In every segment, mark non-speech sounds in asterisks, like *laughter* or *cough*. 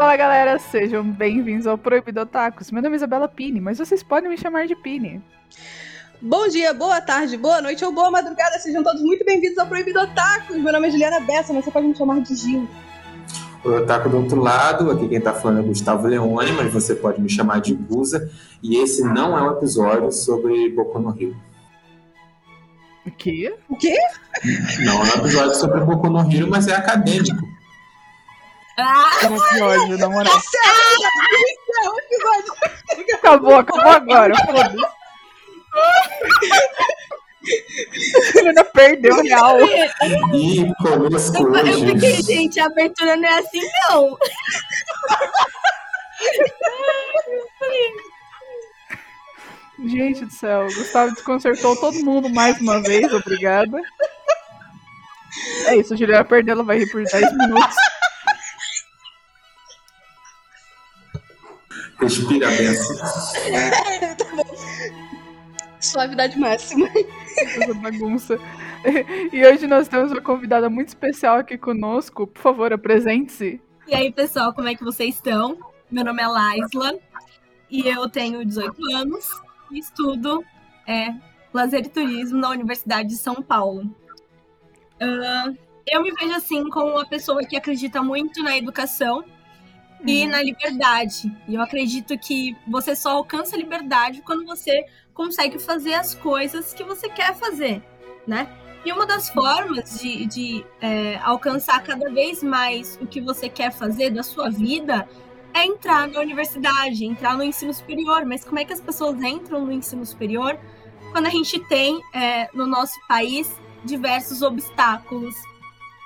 Fala galera, sejam bem-vindos ao Proibido Otakus. Meu nome é Isabela Pini, mas vocês podem me chamar de Pini. Bom dia, boa tarde, boa noite ou boa madrugada, sejam todos muito bem-vindos ao Proibido Otakus. Meu nome é Juliana Bessa, mas você pode me chamar de Gil. O Otaku do outro lado, aqui quem tá falando é Gustavo Leone, mas você pode me chamar de Guza. E esse não é um episódio sobre Boku no Rio. O quê? O quê? Não é um episódio sobre Boku no Rio, mas é acadêmico. Ah, que ódio, na moral. Tá certo, é um episódio. Acabou, acabou agora, foda-se. Ele ainda perdeu real. Eu, fiquei, gente, a abertura não é assim, não. Gente do céu, o Gustavo desconcertou todo mundo mais uma vez, obrigada. É isso, a Juliana perdeu, ela vai rir por 10 minutos. Respira benção. *laughs* Suavidade máxima. essa bagunça. *laughs* E hoje nós temos uma convidada muito especial aqui conosco. Por favor, apresente-se. E aí, pessoal, como é que vocês estão? Meu nome é Laisla e eu tenho 18 anos e estudo é, lazer e turismo na Universidade de São Paulo. Ah, eu me vejo assim como uma pessoa que acredita muito na educação e na liberdade. E eu acredito que você só alcança a liberdade quando você consegue fazer as coisas que você quer fazer, né? E uma das formas de, de, é, alcançar cada vez mais o que você quer fazer da sua vida é entrar na universidade, entrar no ensino superior. Mas como é que as pessoas entram no ensino superior quando a gente tem é, no nosso país diversos obstáculos,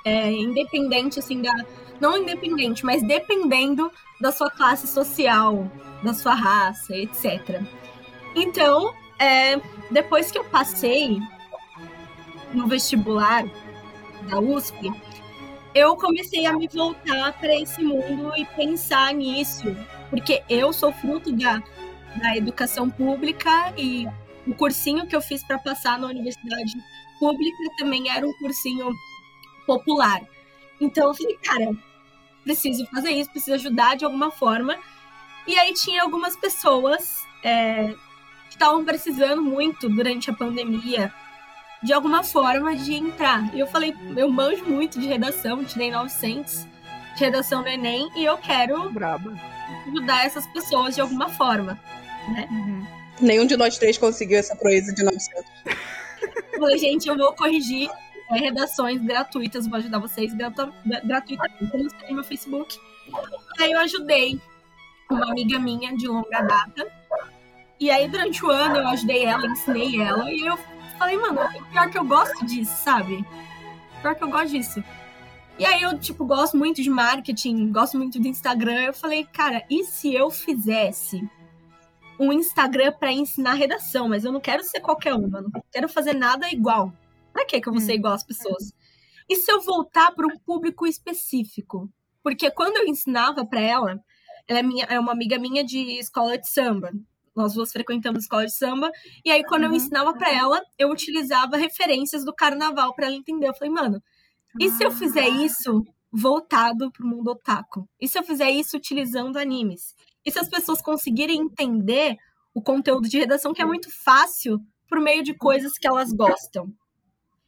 é, independente assim da não independente, mas dependendo da sua classe social, da sua raça, etc. Então, é, depois que eu passei no vestibular da USP, eu comecei a me voltar para esse mundo e pensar nisso, porque eu sou fruto da, da educação pública e o cursinho que eu fiz para passar na universidade pública também era um cursinho popular. Então eu falei, cara, preciso fazer isso, preciso ajudar de alguma forma. E aí tinha algumas pessoas é, que estavam precisando muito durante a pandemia de alguma forma de entrar. E eu falei, eu manjo muito de redação, tirei 900 de redação no Enem e eu quero Braba. ajudar essas pessoas de alguma forma. Né? Uhum. Nenhum de nós três conseguiu essa proeza de 900. Eu falei, gente, eu vou corrigir é, redações gratuitas, vou ajudar vocês gratu gratuitamente. No meu Facebook. Aí eu ajudei uma amiga minha de longa data. E aí, durante o ano, eu ajudei ela, ensinei ela. E eu falei, mano, pior que eu gosto disso, sabe? Pior que eu gosto disso. E aí eu, tipo, gosto muito de marketing, gosto muito do Instagram. Eu falei, cara, e se eu fizesse um Instagram para ensinar redação? Mas eu não quero ser qualquer uma, não quero fazer nada igual. Pra que que eu vou ser igual às pessoas? E se eu voltar para um público específico? Porque quando eu ensinava para ela, ela é, minha, é uma amiga minha de escola de samba. Nós duas frequentamos escola de samba. E aí, quando eu ensinava para ela, eu utilizava referências do carnaval para ela entender. Eu falei, mano, e se eu fizer isso voltado pro mundo otaku? E se eu fizer isso utilizando animes? E se as pessoas conseguirem entender o conteúdo de redação, que é muito fácil, por meio de coisas que elas gostam?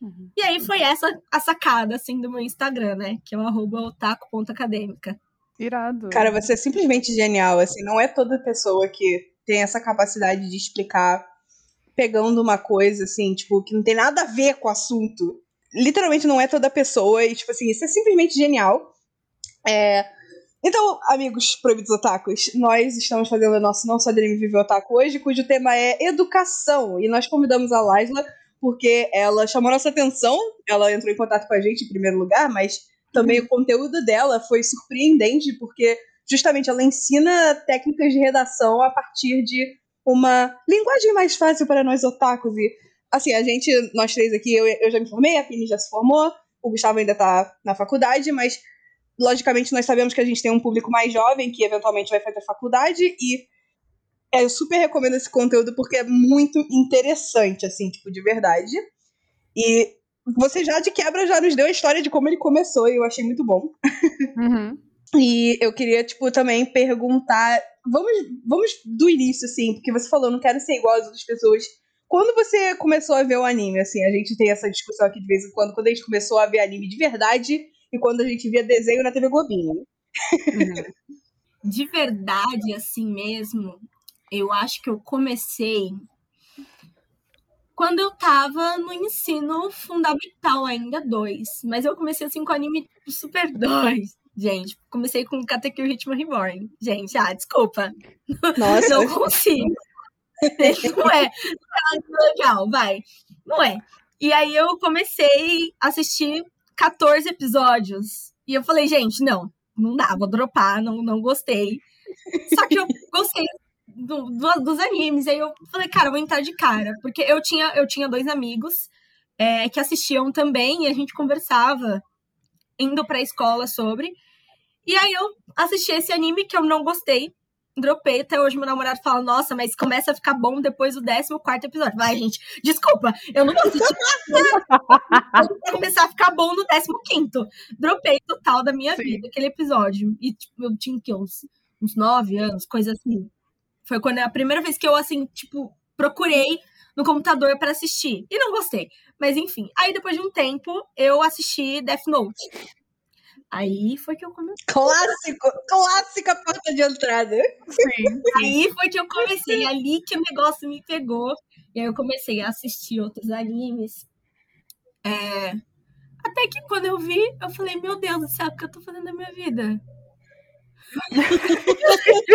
Uhum. E aí foi essa a sacada, assim, do meu Instagram, né? Que é o arroba otaku.acadêmica. Irado. Cara, você é simplesmente genial, assim, não é toda pessoa que tem essa capacidade de explicar pegando uma coisa, assim, tipo, que não tem nada a ver com o assunto. Literalmente não é toda pessoa, e, tipo assim, isso é simplesmente genial. É... Então, amigos proibidos otakus, nós estamos fazendo o nosso Não Só de Anime Viver Otaku hoje, cujo tema é educação, e nós convidamos a Laisla porque ela chamou nossa atenção, ela entrou em contato com a gente em primeiro lugar, mas também o conteúdo dela foi surpreendente, porque justamente ela ensina técnicas de redação a partir de uma linguagem mais fácil para nós otakus. E, assim, a gente, nós três aqui, eu, eu já me formei, a Pini já se formou, o Gustavo ainda tá na faculdade, mas logicamente nós sabemos que a gente tem um público mais jovem que eventualmente vai fazer faculdade e é, eu super recomendo esse conteúdo porque é muito interessante, assim, tipo, de verdade. E você já de quebra já nos deu a história de como ele começou e eu achei muito bom. Uhum. *laughs* E eu queria, tipo, também perguntar. Vamos, vamos do início, assim, porque você falou, não quero ser igual às outras pessoas. Quando você começou a ver o anime, assim, a gente tem essa discussão aqui de vez em quando, quando a gente começou a ver anime de verdade e quando a gente via desenho na TV Globinho. Uhum. De verdade, assim mesmo, eu acho que eu comecei quando eu tava no ensino fundamental ainda, dois. Mas eu comecei assim com anime tipo, super dois. Gente, comecei com Katekyo Ritmo Reborn. Gente, ah, desculpa. Nossa. Não consigo. Não é. Não é legal, vai. Não é. E aí eu comecei a assistir 14 episódios. E eu falei, gente, não, não dá, vou dropar, não, não gostei. Só que eu gostei do, do, dos animes. Aí eu falei, cara, eu vou entrar de cara. Porque eu tinha, eu tinha dois amigos é, que assistiam também e a gente conversava indo pra escola sobre. E aí eu assisti esse anime que eu não gostei. Dropei, até hoje meu namorado fala, nossa, mas começa a ficar bom depois do 14 episódio. Vai, gente, desculpa, eu não vou assistir. *laughs* começar a ficar bom no 15 Dropei total da minha Sim. vida aquele episódio. E tipo, eu tinha que, uns, uns 9 anos, coisa assim. Foi quando é a primeira vez que eu, assim, tipo, procurei no computador para assistir. E não gostei. Mas enfim. Aí depois de um tempo, eu assisti Death Note. Aí foi que eu comecei. Clássico, clássica porta de entrada. Sim. Aí foi que eu comecei, ali que o negócio me pegou. E aí eu comecei a assistir outros animes. É... Até que quando eu vi, eu falei, meu Deus do céu, o que eu tô fazendo na minha vida? Meu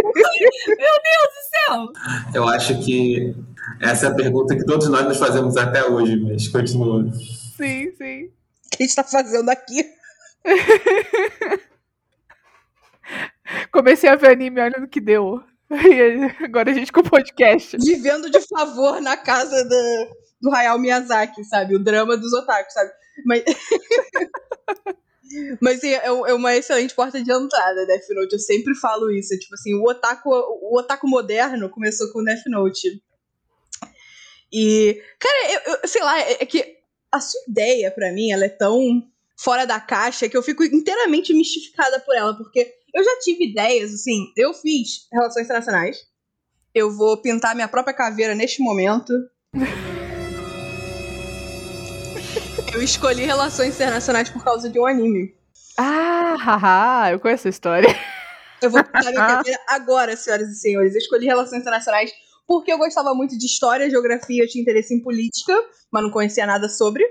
Deus do céu! Eu acho que essa é a pergunta que todos nós nos fazemos até hoje, mas continua. Sim, sim. O que a gente tá fazendo aqui? Comecei a ver anime, olha no que deu. E agora a gente com o podcast. Vivendo de favor na casa do, do Hayao Miyazaki, sabe? O drama dos otakus, sabe? Mas. *laughs* Mas é, é uma excelente porta de entrada, Death Note. Eu sempre falo isso. Tipo assim, o otaku, o otaku moderno começou com Death Note. E, cara, eu, eu sei lá, é, é que a sua ideia, para mim, ela é tão fora da caixa que eu fico inteiramente mistificada por ela, porque eu já tive ideias, assim, eu fiz relações internacionais, eu vou pintar minha própria caveira neste momento. Eu escolhi relações internacionais por causa de um anime. Ah, haha, eu conheço a história. Eu vou pintar minha caveira agora, senhoras e senhores. Eu escolhi relações internacionais porque eu gostava muito de história, geografia, eu tinha interesse em política, mas não conhecia nada sobre.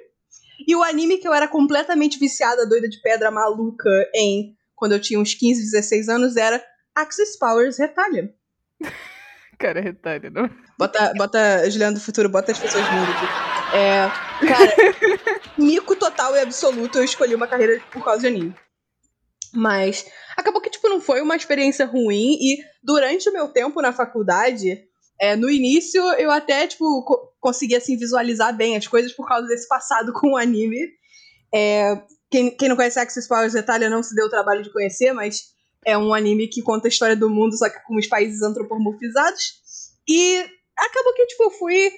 E o anime que eu era completamente viciada, doida de pedra, maluca em quando eu tinha uns 15, 16 anos era Axis Powers Retalha. *laughs* Cara, retalha, não? Bota, bota, Juliano do Futuro, bota as pessoas rindo aqui. É, cara, *laughs* mico total e absoluto, eu escolhi uma carreira por causa de anime. Mas acabou que, tipo, não foi uma experiência ruim e durante o meu tempo na faculdade, é, no início, eu até, tipo, co consegui, assim, visualizar bem as coisas por causa desse passado *laughs* com o anime. É, quem, quem não conhece Access Powers Itália não se deu o trabalho de conhecer, mas é um anime que conta a história do mundo, só que com os países antropomorfizados. E acabou que, tipo, eu fui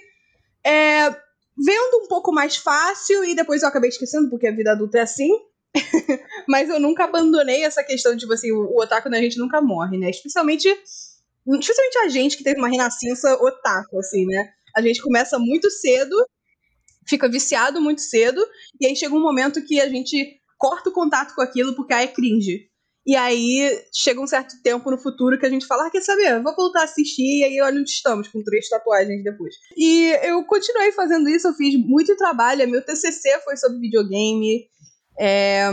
é, vendo um pouco mais fácil e depois eu acabei esquecendo, porque a vida adulta é assim. *laughs* mas eu nunca abandonei essa questão tipo assim, o, o otaku, né, a gente nunca morre, né? Especialmente Especialmente a gente que teve uma renascença otaku, assim, né? A gente começa muito cedo, fica viciado muito cedo, e aí chega um momento que a gente corta o contato com aquilo porque aí é cringe. E aí chega um certo tempo no futuro que a gente fala, ah, quer saber? Vou voltar a assistir, e aí olha onde estamos, com três tatuagens depois. E eu continuei fazendo isso, eu fiz muito trabalho, meu TCC foi sobre videogame, é...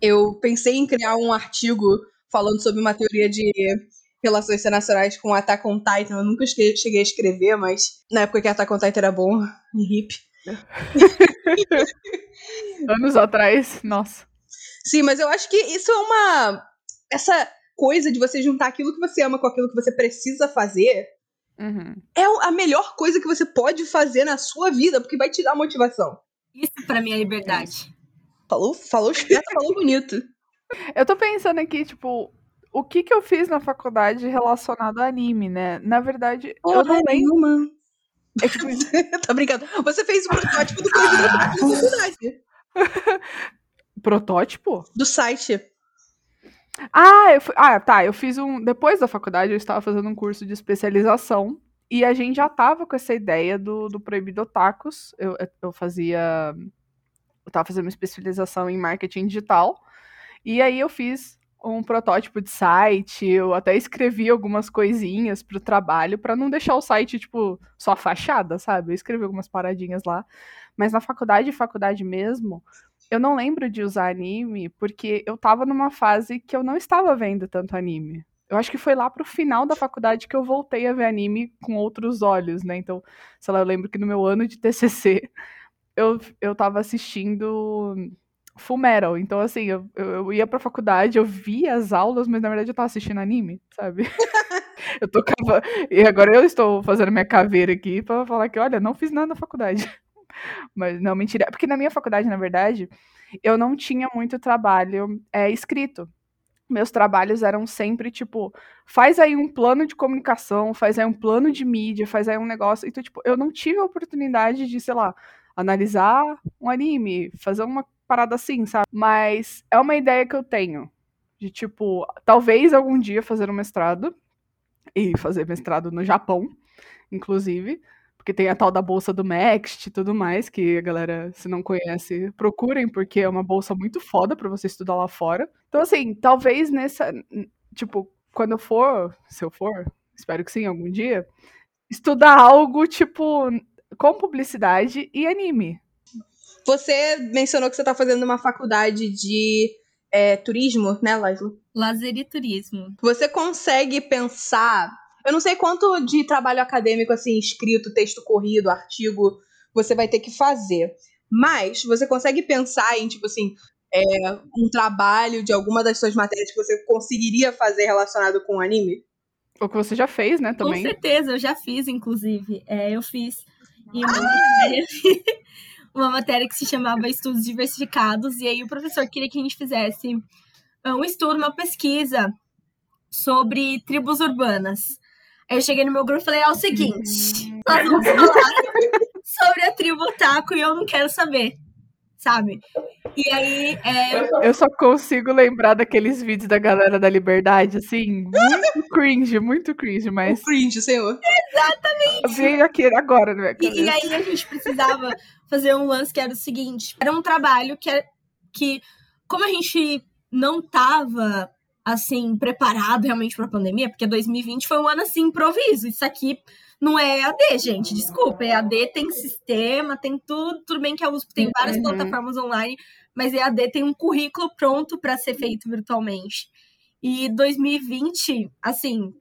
eu pensei em criar um artigo falando sobre uma teoria de relações internacionais com Attack on Titan. Eu nunca cheguei a escrever, mas na época que Attack on Titan era bom, hip. *laughs* Anos atrás, nossa. Sim, mas eu acho que isso é uma. Essa coisa de você juntar aquilo que você ama com aquilo que você precisa fazer uhum. é a melhor coisa que você pode fazer na sua vida, porque vai te dar motivação. Isso para mim é liberdade. Falou, falou *laughs* esperto, falou bonito. Eu tô pensando aqui, tipo, o que que eu fiz na faculdade relacionado a anime, né? Na verdade, Porra, eu não lembro. É *laughs* tipo, tá brincando. Você fez o protótipo do da faculdade. *laughs* protótipo? Do site. Ah, eu fui- ah, tá. Eu fiz um. Depois da faculdade, eu estava fazendo um curso de especialização. E a gente já tava com essa ideia do, do Proibido Otakus. Eu, eu fazia. Eu tava fazendo uma especialização em marketing digital. E aí eu fiz um protótipo de site. Eu até escrevi algumas coisinhas pro trabalho para não deixar o site, tipo, só fachada, sabe? Eu escrevi algumas paradinhas lá. Mas na faculdade, faculdade mesmo, eu não lembro de usar anime porque eu tava numa fase que eu não estava vendo tanto anime. Eu acho que foi lá pro final da faculdade que eu voltei a ver anime com outros olhos, né? Então, sei lá, eu lembro que no meu ano de TCC *laughs* eu, eu tava assistindo Full Metal. Então, assim, eu, eu, eu ia pra faculdade, eu via as aulas, mas na verdade eu tava assistindo anime, sabe? *laughs* eu tocava. E agora eu estou fazendo minha caveira aqui pra falar que, olha, não fiz nada na faculdade. Mas não, mentira. Porque na minha faculdade, na verdade, eu não tinha muito trabalho é, escrito. Meus trabalhos eram sempre tipo, faz aí um plano de comunicação, faz aí um plano de mídia, faz aí um negócio. Então, tipo, eu não tive a oportunidade de, sei lá, analisar um anime, fazer uma parada assim, sabe? Mas é uma ideia que eu tenho. De, tipo, talvez algum dia fazer um mestrado. E fazer mestrado no Japão, inclusive. Porque tem a tal da bolsa do Next e tudo mais, que a galera, se não conhece, procurem, porque é uma bolsa muito foda pra você estudar lá fora. Então, assim, talvez nessa. Tipo, quando eu for, se eu for, espero que sim, algum dia, estudar algo, tipo, com publicidade e anime. Você mencionou que você tá fazendo uma faculdade de é, turismo, né, Laisla? Lazer e turismo. Você consegue pensar. Eu não sei quanto de trabalho acadêmico, assim, escrito, texto corrido, artigo, você vai ter que fazer. Mas você consegue pensar em, tipo assim, é, um trabalho de alguma das suas matérias que você conseguiria fazer relacionado com anime? O que você já fez, né, também. Com certeza, eu já fiz, inclusive. É, eu fiz em uma matéria, *laughs* uma matéria que se chamava Estudos Diversificados, e aí o professor queria que a gente fizesse um estudo, uma pesquisa sobre tribos urbanas. Aí eu cheguei no meu grupo e falei, é o seguinte, nós vamos falar sobre a tribo Taco e eu não quero saber, sabe? E aí, é, Eu só consigo lembrar daqueles vídeos da galera da liberdade, assim, muito cringe, muito cringe, mas O cringe, senhor. veio aqui agora, né? E, e aí a gente precisava fazer um lance que era o seguinte: era um trabalho que, era, que como a gente não tava assim preparado realmente para a pandemia, porque 2020 foi um ano assim improviso. Isso aqui não é EAD, gente. Desculpa, EAD tem sistema, tem tudo. Tudo bem que a USP tem várias Uhum. plataformas online, mas EAD tem um currículo pronto para ser feito virtualmente. E 2020, assim,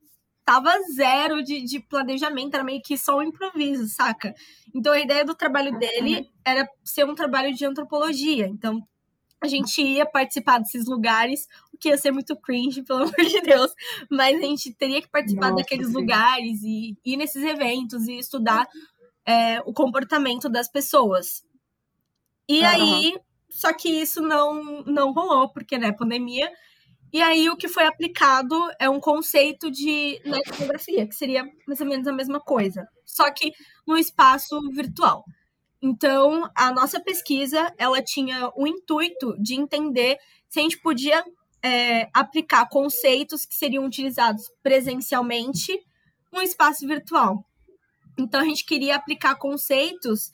tava zero de, de planejamento, era meio que só um improviso, saca? Então a ideia do trabalho dele era ser um trabalho de antropologia. Então a gente ia participar desses lugares, que ia ser muito cringe, pelo *laughs* amor de Deus, mas a gente teria que participar Nossa, daqueles sim. lugares e ir nesses eventos e estudar é, o comportamento das pessoas. E aí, só que isso não, não rolou, porque, né, pandemia. E aí, o que foi aplicado é um conceito de etnografia, que seria mais ou menos a mesma coisa, só que no espaço virtual. Então, a nossa pesquisa, ela tinha o intuito de entender se a gente podia é, aplicar conceitos que seriam utilizados presencialmente no espaço virtual. Então, a gente queria aplicar conceitos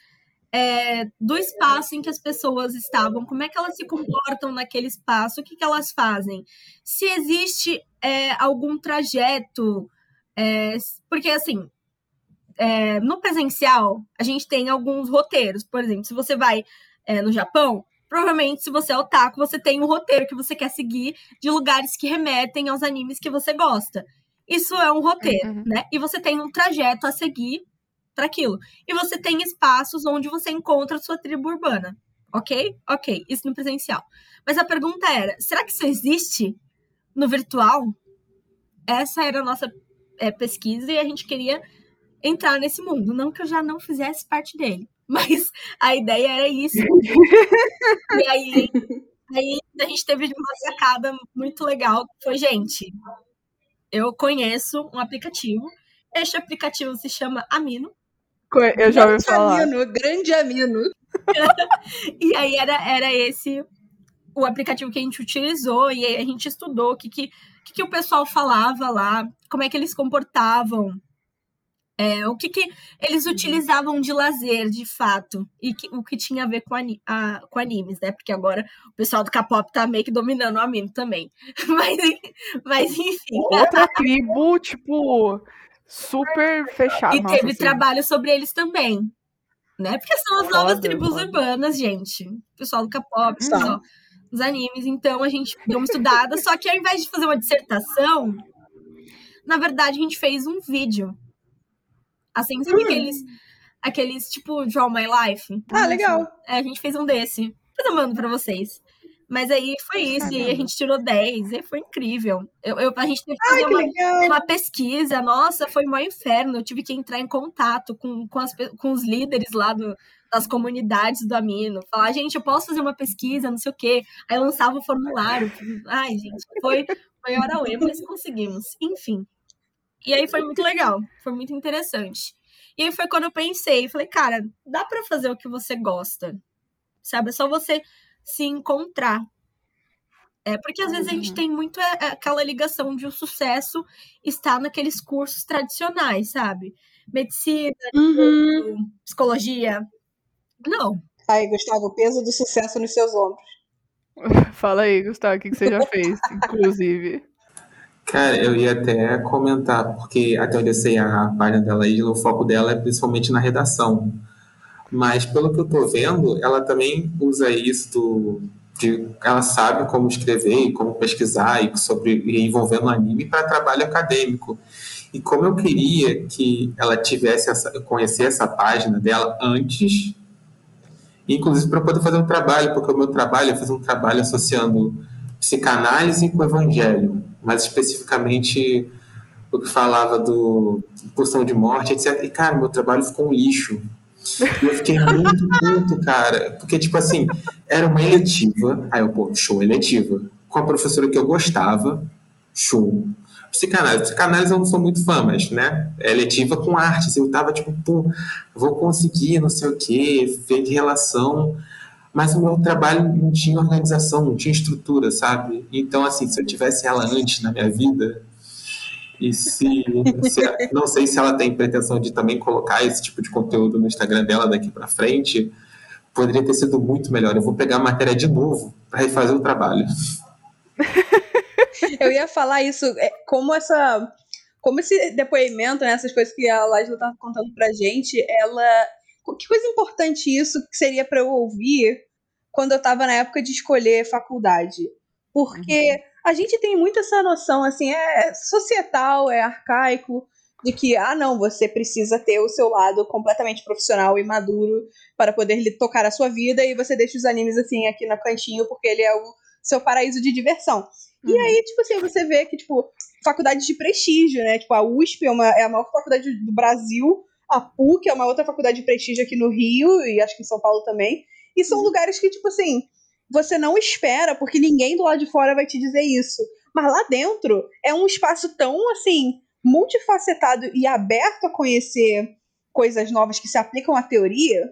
é, do espaço em que as pessoas estavam, como é que elas se comportam naquele espaço, o que, que elas fazem, se existe é, algum trajeto, é, porque assim, é, no presencial a gente tem alguns roteiros, por exemplo, se você vai é, no Japão, provavelmente se você é otaku, você tem um roteiro que você quer seguir de lugares que remetem aos animes que você gosta. Isso é um roteiro, Uhum. né? E você tem um trajeto a seguir para aquilo. E você tem espaços onde você encontra a sua tribo urbana. Ok? Ok, isso no presencial. Mas a pergunta era: será que isso existe no virtual? Essa era a nossa é, pesquisa e a gente queria entrar nesse mundo. Não que eu já não fizesse parte dele, mas a ideia era isso. *laughs* e aí, aí a gente teve uma sacada muito legal. que Foi, gente, eu conheço um aplicativo. Este aplicativo se chama Amino. Eu já ouvi grande falar. Amino, grande Amino. *laughs* E aí era, era esse o aplicativo que a gente utilizou e a gente estudou o que, que, que, que o pessoal falava lá, como é que eles comportavam, é, o que, que eles uhum. utilizavam de lazer, de fato, e que, o que tinha a ver com, ani, a, com animes, né? Porque agora o pessoal do K-pop tá meio que dominando o anime também. *laughs* Mas, mas enfim. Outra tribo, tipo, super fechada. E teve assim. trabalho sobre eles também, né? Porque são as novas tribos foda. urbanas, gente. O pessoal do K-pop, hum. os animes. Então a gente deu uma estudada, só que ao invés de fazer uma dissertação, na verdade a gente fez um vídeo Assim, sabe hum. aqueles, aqueles tipo Draw My Life? Ah, legal. É, a gente fez um desse. Depois eu mando pra vocês. Mas aí foi isso, e a gente tirou 10, e foi incrível. Eu, eu a gente teve que fazer Ai, uma, uma, pesquisa, nossa, foi um inferno. Eu tive que entrar em contato com, com, as, com os líderes lá do, das comunidades do Amino. Falar, gente, eu posso fazer uma pesquisa, não sei o quê. Aí lançava o formulário. Ai, gente, foi, foi hora uê, mas conseguimos. Enfim, e aí foi muito legal, foi muito interessante. E aí foi quando eu pensei, falei, cara, dá para fazer o que você gosta. Sabe? É só você se encontrar. É porque às vezes a gente uhum. tem muito é, aquela ligação de o sucesso estar naqueles cursos tradicionais, sabe? Medicina, uhum. psicologia. Não. Aí, Gustavo, o peso do sucesso nos seus ombros. *laughs* Fala aí, Gustavo, o que você já fez, *laughs* inclusive? Cara, eu ia até comentar, porque até onde eu sei a página dela aí, o foco dela é principalmente na redação. Mas pelo que eu tô vendo, ela também usa isso do, de ela sabe como escrever e como pesquisar e sobre e envolvendo anime para trabalho acadêmico. E como eu queria que ela tivesse essa, conhecer essa página dela antes, inclusive para poder fazer um trabalho, porque o meu trabalho é fazer um trabalho associando psicanálise com evangelho mais especificamente o que falava do porção de morte, etc. E, cara, meu trabalho ficou um lixo. E eu fiquei muito puto, cara. Porque, tipo assim, era uma eletiva. Aí eu, pô, show, eletiva. Com a professora que eu gostava, show. Psicanálise. Psicanálise eu não sou muito fã, mas, né? É eletiva com artes. Eu tava, tipo, pô, vou conseguir, não sei o quê, de relação mas o meu trabalho não tinha organização, não tinha estrutura, sabe? Então, assim, se eu tivesse ela antes na minha vida, e se, se, não sei se ela tem pretensão de também colocar esse tipo de conteúdo no Instagram dela daqui para frente, poderia ter sido muito melhor. Eu vou pegar a matéria de novo para refazer o trabalho. *laughs* Eu ia falar isso, é, como essa, como esse depoimento, né, essas coisas que a Lajla tá contando pra gente, ela que coisa importante isso que seria para eu ouvir quando eu estava na época de escolher faculdade. Porque uhum. a gente tem muito essa noção, assim, é societal, é arcaico, de que, ah, não, você precisa ter o seu lado completamente profissional e maduro para poder tocar a sua vida e você deixa os animes, assim, aqui no cantinho porque ele é o seu paraíso de diversão. Uhum. E aí, tipo assim, você vê que, tipo, faculdades de prestígio, né? Tipo, a USP é, uma, é a maior faculdade do Brasil, a PUC é uma outra faculdade de prestígio aqui no Rio e acho que em São Paulo também. E são uhum. lugares que, tipo assim, você não espera, porque ninguém do lado de fora vai te dizer isso. Mas lá dentro é um espaço tão, assim, multifacetado e aberto a conhecer coisas novas que se aplicam à teoria,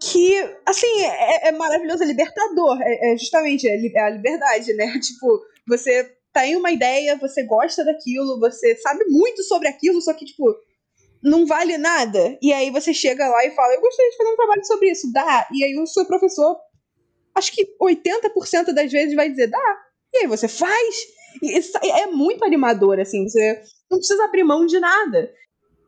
que, assim, é, é maravilhoso, é libertador. É, é justamente é, é a liberdade, né? *laughs* Tipo, você tem uma ideia, você gosta daquilo, você sabe muito sobre aquilo, só que, tipo, não vale nada. E aí você chega lá e fala, eu gostaria de fazer um trabalho sobre isso, dá. E aí o seu professor, acho que 80% das vezes vai dizer, dá. E aí você faz. E é muito animador, assim, você não precisa abrir mão de nada.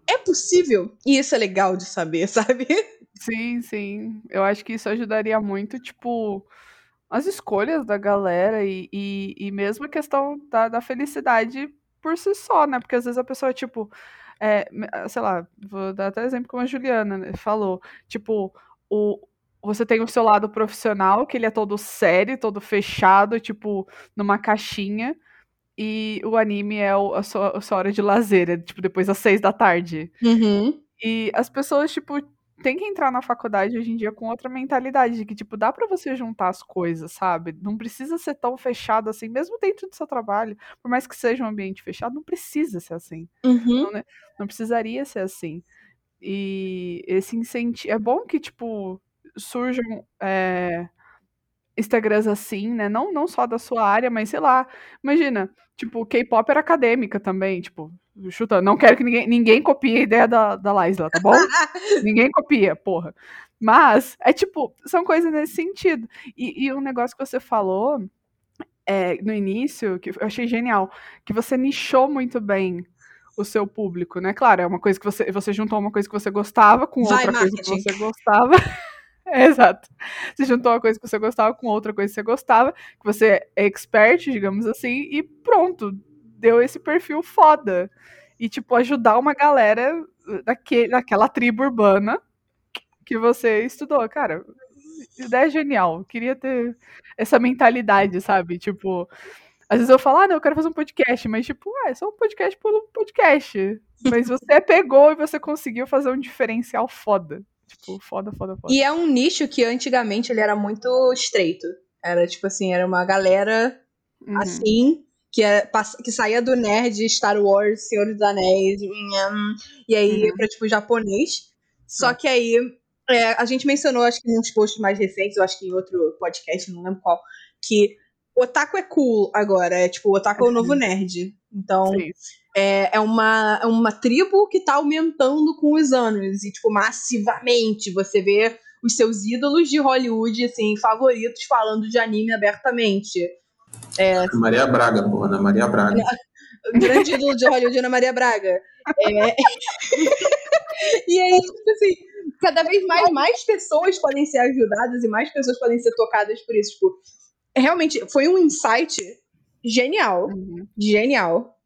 É possível. E isso é legal de saber, *laughs* sabe? Sim, sim. Eu acho que isso ajudaria muito, tipo, as escolhas da galera e, e, e mesmo a questão da, da felicidade por si só, né? Porque às vezes a pessoa, tipo, é, ah, sei lá, vou dar até exemplo como a Juliana né, falou. Tipo, o, você tem o seu lado profissional, que ele é todo sério, todo fechado, tipo, numa caixinha. E o anime é o, a, sua, a, sua, hora de lazer, é, tipo, depois das seis da tarde. Uhum. E as pessoas, tipo, tem que entrar na faculdade hoje em dia com outra mentalidade, de que, tipo, dá para você juntar as coisas, sabe? Não precisa ser tão fechado assim, mesmo dentro do seu trabalho. Por mais que seja um ambiente fechado, não precisa ser assim. Uhum. Não, né? não precisaria ser assim. E esse incentivo. É bom que, tipo, surjam. É... Instagrams assim, né? Não, não só da sua área, mas sei lá. Imagina, tipo, K-pop era acadêmica também, tipo, chuta, não quero que ninguém, ninguém copie a ideia da, da Laisla, tá bom? *laughs* ninguém copia, porra. Mas, é tipo, são coisas nesse sentido. E, e um negócio que você falou é, no início, que eu achei genial, que você nichou muito bem o seu público, né? Claro, é uma coisa que você, você juntou uma coisa que você gostava com Vai, outra marketing. coisa que você gostava. *laughs* É, *laughs* exato. Você juntou uma coisa que você gostava com outra coisa que você gostava, que você é expert, digamos assim, e pronto, deu esse perfil foda. E, tipo, ajudar uma galera daquele, daquela tribo urbana que você estudou. Cara, ideia genial. Queria ter essa mentalidade, sabe? Tipo, às vezes eu falo, ah, não, eu quero fazer um podcast, mas, tipo, ah, é só um podcast por podcast. Mas você *laughs* pegou e você conseguiu fazer um diferencial foda. Tipo, foda, foda, foda. E é um nicho que antigamente ele era muito estreito. Era tipo assim, era uma galera Uhum. assim, que, é, que saía do nerd, Star Wars, Senhor dos Anéis, nham, e aí ia Uhum. pra tipo japonês. Só que aí é, a gente mencionou, acho que nos posts mais recentes, eu acho que em outro podcast, não lembro qual, que otaku é cool agora. É tipo, otaku é o novo nerd. Então, Sim. É, é, uma, é uma tribo que tá aumentando com os anos. E, tipo, massivamente você vê os seus ídolos de Hollywood, assim, favoritos, falando de anime abertamente. Maria Braga, porra, Ana Maria Braga. O grande ídolo de Hollywood é Ana Maria Braga. É... *laughs* e aí, tipo assim, cada vez mais, mais pessoas podem ser ajudadas e mais pessoas podem ser tocadas por isso. Tipo, realmente, foi um insight genial. Uhum. Genial.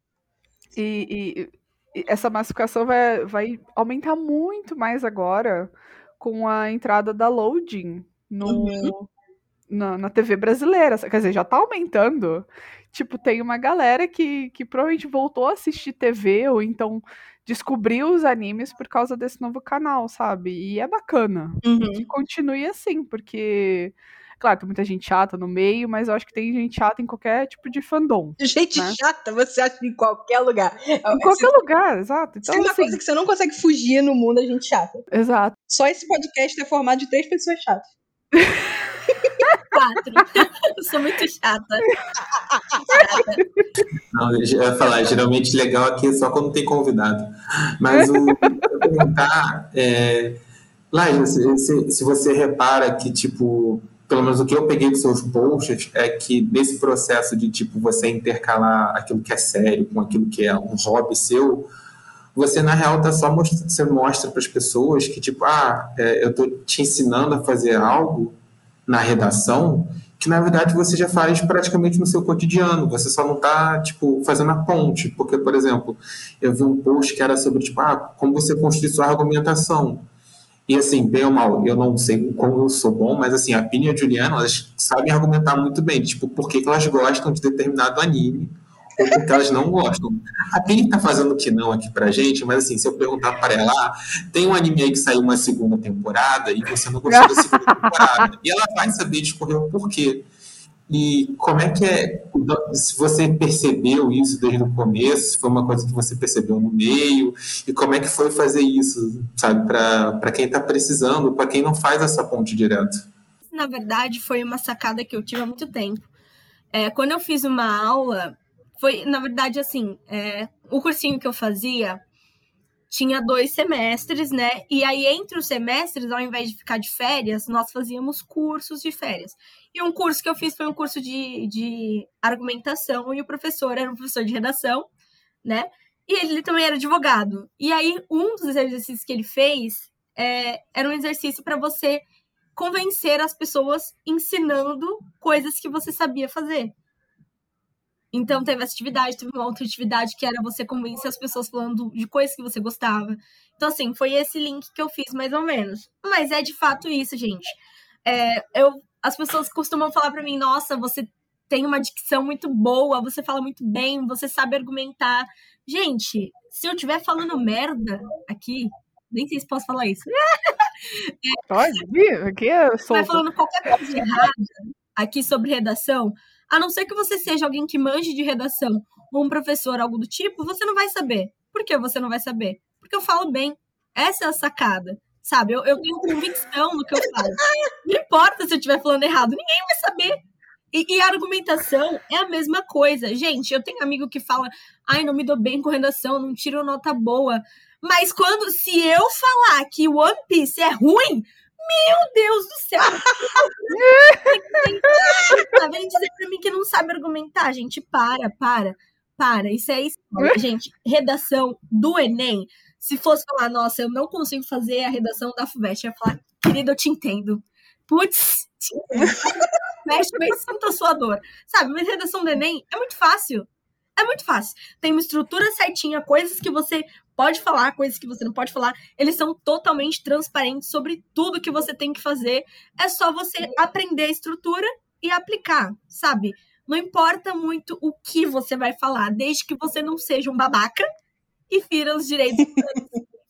E, e- e essa massificação vai, vai aumentar muito mais agora com a entrada da loading no, na, na TV brasileira. Quer dizer, já tá aumentando. Tipo, tem uma galera que, que provavelmente voltou a assistir TV ou então descobriu os animes por causa desse novo canal, sabe? E é bacana. Uhum. Que continue assim, porque. Claro, tem muita gente chata no meio, mas eu acho que tem gente chata em qualquer tipo de fandom. Gente Né? chata, você acha em qualquer lugar. Em qualquer lugar, exato. Se Então, tem uma assim, coisa que você não consegue fugir no mundo, é gente chata. exato. Só esse podcast é formado de três pessoas chatas. Quatro. Eu sou muito chata. Não, eu ia falar, geralmente legal aqui é só quando tem convidado. Mas o eu perguntar, é, Laila, se, se, se você repara que, tipo, pelo menos o que eu peguei dos seus posts é que nesse processo de, tipo, você intercalar aquilo que é sério com aquilo que é um hobby seu, você, na real, tá só mostrando, você mostra para as pessoas que, tipo, ah, é, eu tô te ensinando a fazer algo na redação que na verdade você já faz praticamente no seu cotidiano, você só não está tipo fazendo a ponte, porque por exemplo, eu vi um post que era sobre tipo, ah, como você construir sua argumentação. E assim, bem ou mal, eu não sei como eu sou bom, mas assim, a Pini e a Juliana, elas sabem argumentar muito bem, tipo, por que, que elas gostam de determinado anime ou porque elas não gostam. A Pini tá fazendo que não aqui pra gente, mas assim, se eu perguntar para ela, ah, tem um anime aí que saiu uma segunda temporada e você não gostou da segunda *laughs* temporada, e ela vai saber discorrer o porquê. E como é que é, se você percebeu isso desde o começo, se foi uma coisa que você percebeu no meio, e como é que foi fazer isso, sabe, para quem está precisando, para quem não faz essa ponte direto? Na verdade, foi uma sacada que eu tive há muito tempo. É, quando eu fiz uma aula, foi, na verdade, assim, é, o cursinho que eu fazia tinha dois semestres, né? E aí, entre os semestres, ao invés de ficar de férias, nós fazíamos cursos de férias. E um curso que eu fiz foi um curso de, de argumentação, e o professor era um professor de redação, né? E ele também era advogado. E aí, um dos exercícios que ele fez é, era um exercício para você convencer as pessoas ensinando coisas que você sabia fazer. Então teve essa atividade, teve uma outra atividade que era você convencer as pessoas falando de coisas que você gostava. Então, assim, foi esse link que eu fiz, mais ou menos. Mas é de fato isso, gente. É, eu, as pessoas costumam falar para mim, nossa, você tem uma dicção muito boa, você fala muito bem, você sabe argumentar. Gente, se eu estiver falando merda aqui, nem sei se posso falar isso. *laughs* Pode vir, aqui é Vai solto. falando qualquer coisa errada aqui sobre redação, a não ser que você seja alguém que manje de redação ou um professor, algo do tipo, você não vai saber. Por que você não vai saber? Porque eu falo bem. Essa é a sacada. Sabe? Eu, eu tenho convicção no que eu falo. Não importa se eu estiver falando errado, ninguém vai saber. E, e, a argumentação é a mesma coisa. Gente, eu tenho amigo que fala, ai, não me dou bem com redação, não tiro nota boa. Mas quando, se eu falar que One Piece é ruim, meu Deus do céu! *laughs* tá vendo dizer pra mim que não sabe argumentar, gente? Para, para, para. Isso é história. gente, redação do Enem. Se fosse falar, nossa, eu não consigo fazer a redação da FUVEST, eu ia falar, querido, eu te entendo. Putz, te entendo. Mexe, mas sinta a sua dor. Sabe, mas redação do Enem é muito fácil. É muito fácil. Tem uma estrutura certinha, coisas que você pode falar, coisas que você não pode falar. Eles são totalmente transparentes sobre tudo que você tem que fazer. É só você aprender a estrutura e aplicar, sabe? Não importa muito o que você vai falar, desde que você não seja um babaca e fira os direitos.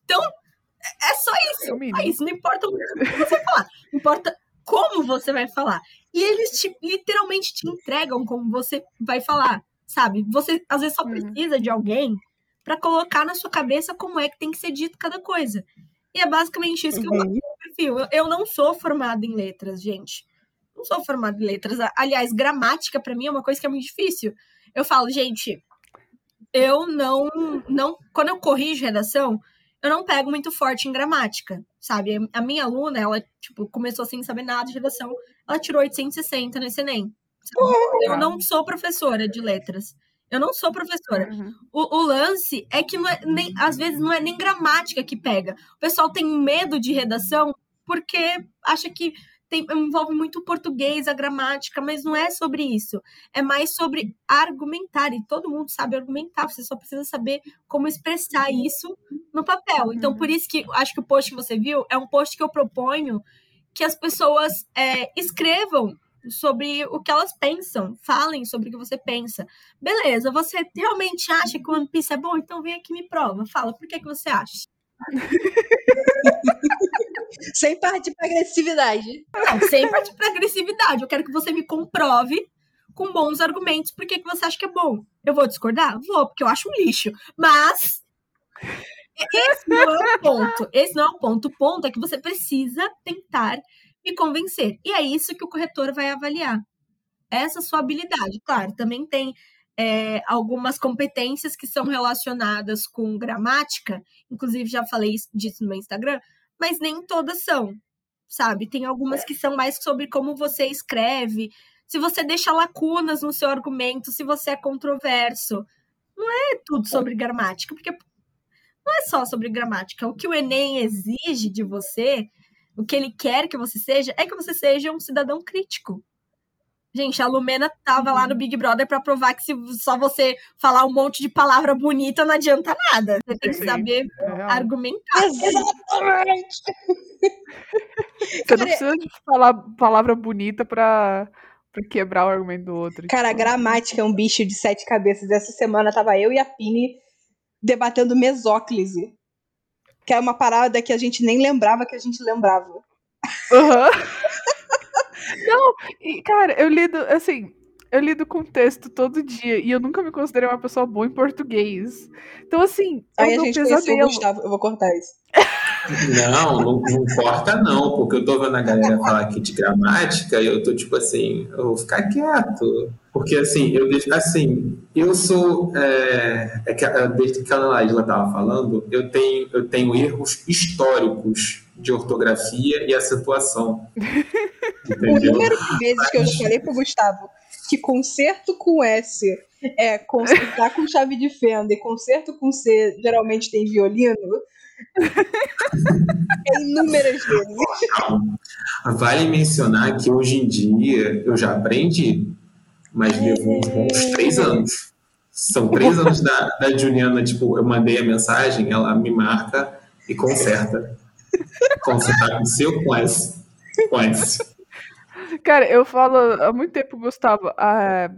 então, é só isso. É isso. Não importa o que você falar. Importa como você vai falar. E eles te, literalmente te entregam como você vai falar sabe? Você às vezes só uhum. precisa de alguém para colocar na sua cabeça como é que tem que ser dito cada coisa. E é basicamente isso que uhum. eu perfil. Eu, eu não sou formada em letras, gente. Não sou formada em letras. Aliás, gramática para mim é uma coisa que é muito difícil. Eu falo, gente, eu não não quando eu corrijo redação, eu não pego muito forte em gramática, sabe? A minha aluna, ela tipo começou sem saber nada de redação, ela tirou 860 nesse ENEM. Eu não sou professora de letras. Eu não sou professora. Uhum. O, o, lance é que é nem, às vezes não é nem gramática que pega. O pessoal tem medo de redação porque acha que tem, envolve muito o português, a gramática, mas não é sobre isso. É mais sobre argumentar. E todo mundo sabe argumentar. Você só precisa saber como expressar isso no papel. Então, por isso que acho que o post que você viu é um post que eu proponho que as pessoas é, escrevam sobre o que elas pensam. Falem sobre o que você pensa. Beleza, você realmente acha que o One Piece é bom? Então vem aqui e me prova. Fala, por que, que você acha? *laughs* sem partir para agressividade. Não, sem partir para agressividade. Eu quero que você me comprove com bons argumentos por que, você acha que é bom. Eu vou discordar? Vou, porque eu acho um lixo. Mas esse não é o ponto. Esse não é o ponto. O ponto é que você precisa tentar e convencer. E é isso que o corretor vai avaliar. Essa sua habilidade. Claro, também tem é, algumas competências que são relacionadas com gramática, inclusive já falei disso no meu Instagram, mas nem todas são, sabe? Tem algumas que são mais sobre como você escreve, se você deixa lacunas no seu argumento, se você é controverso. Não é tudo sobre gramática, porque não é só sobre gramática. O que o Enem exige de você o que ele quer que você seja é que você seja um cidadão crítico. Gente, a Lumena tava lá no uhum. Big Brother para provar que se só você falar um monte de palavra bonita não adianta nada. Você tem que saber é argumentar. Exatamente. Você não precisa de falar palavra bonita para quebrar o argumento do outro. Cara, a tipo. gramática é um bicho de sete cabeças. Essa semana tava eu e a Pini debatendo mesóclise que é uma parada que a gente nem lembrava que a gente lembrava. Uhum. *laughs* Não, e, cara, eu lido, assim, eu lido com texto todo dia e eu nunca me considerei uma pessoa boa em português. Então, assim, Aí a gente pesadelo. o Gustavo, eu vou cortar isso. Não, não, não, corta não, porque eu tô vendo a galera falar aqui de gramática e eu tô tipo assim, eu vou ficar quieto. Porque assim, eu assim, eu sou é, é que, desde que a Laíla tava falando, eu tenho, eu tenho erros históricos de ortografia e acentuação. *laughs* o número de vezes que eu já falei pro Gustavo que concerto com S é consertar com chave de fenda e concerto com C geralmente tem violino, *laughs* é inúmeras vezes. Vale mencionar que hoje em dia eu já aprendi, mas levou uns três anos. São três *laughs* anos da, da Juliana, tipo, eu mandei a mensagem, ela me marca e conserta. Consertar com C ou com S? Com S. Cara, eu falo há muito tempo, Gustavo, a,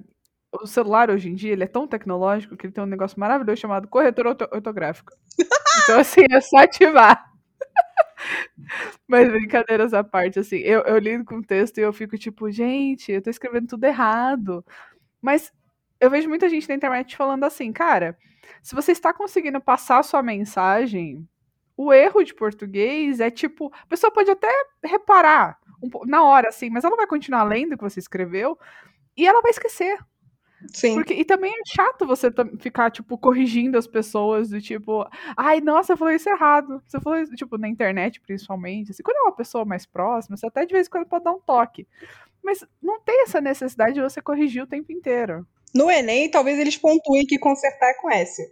o celular hoje em dia ele é tão tecnológico que ele tem um negócio maravilhoso chamado corretor ortográfico. *laughs* Então, assim, é só ativar. Mas brincadeiras à parte, assim, eu, eu lido com o texto e eu fico tipo, gente, eu tô escrevendo tudo errado. Mas eu vejo muita gente na internet falando assim, cara, se você está conseguindo passar a sua mensagem, o erro de português é tipo, a pessoa pode até reparar um, na hora, assim, mas ela vai continuar lendo o que você escreveu e ela vai esquecer. Sim. Porque, e também é chato você ficar, tipo, corrigindo as pessoas do tipo, ai, nossa, eu falei isso errado. Você falou isso, tipo, na internet, principalmente. Assim, quando é uma pessoa mais próxima, você até de vez em quando pode dar um toque. Mas não tem essa necessidade de você corrigir o tempo inteiro. No Enem, talvez eles pontuem que consertar é com S.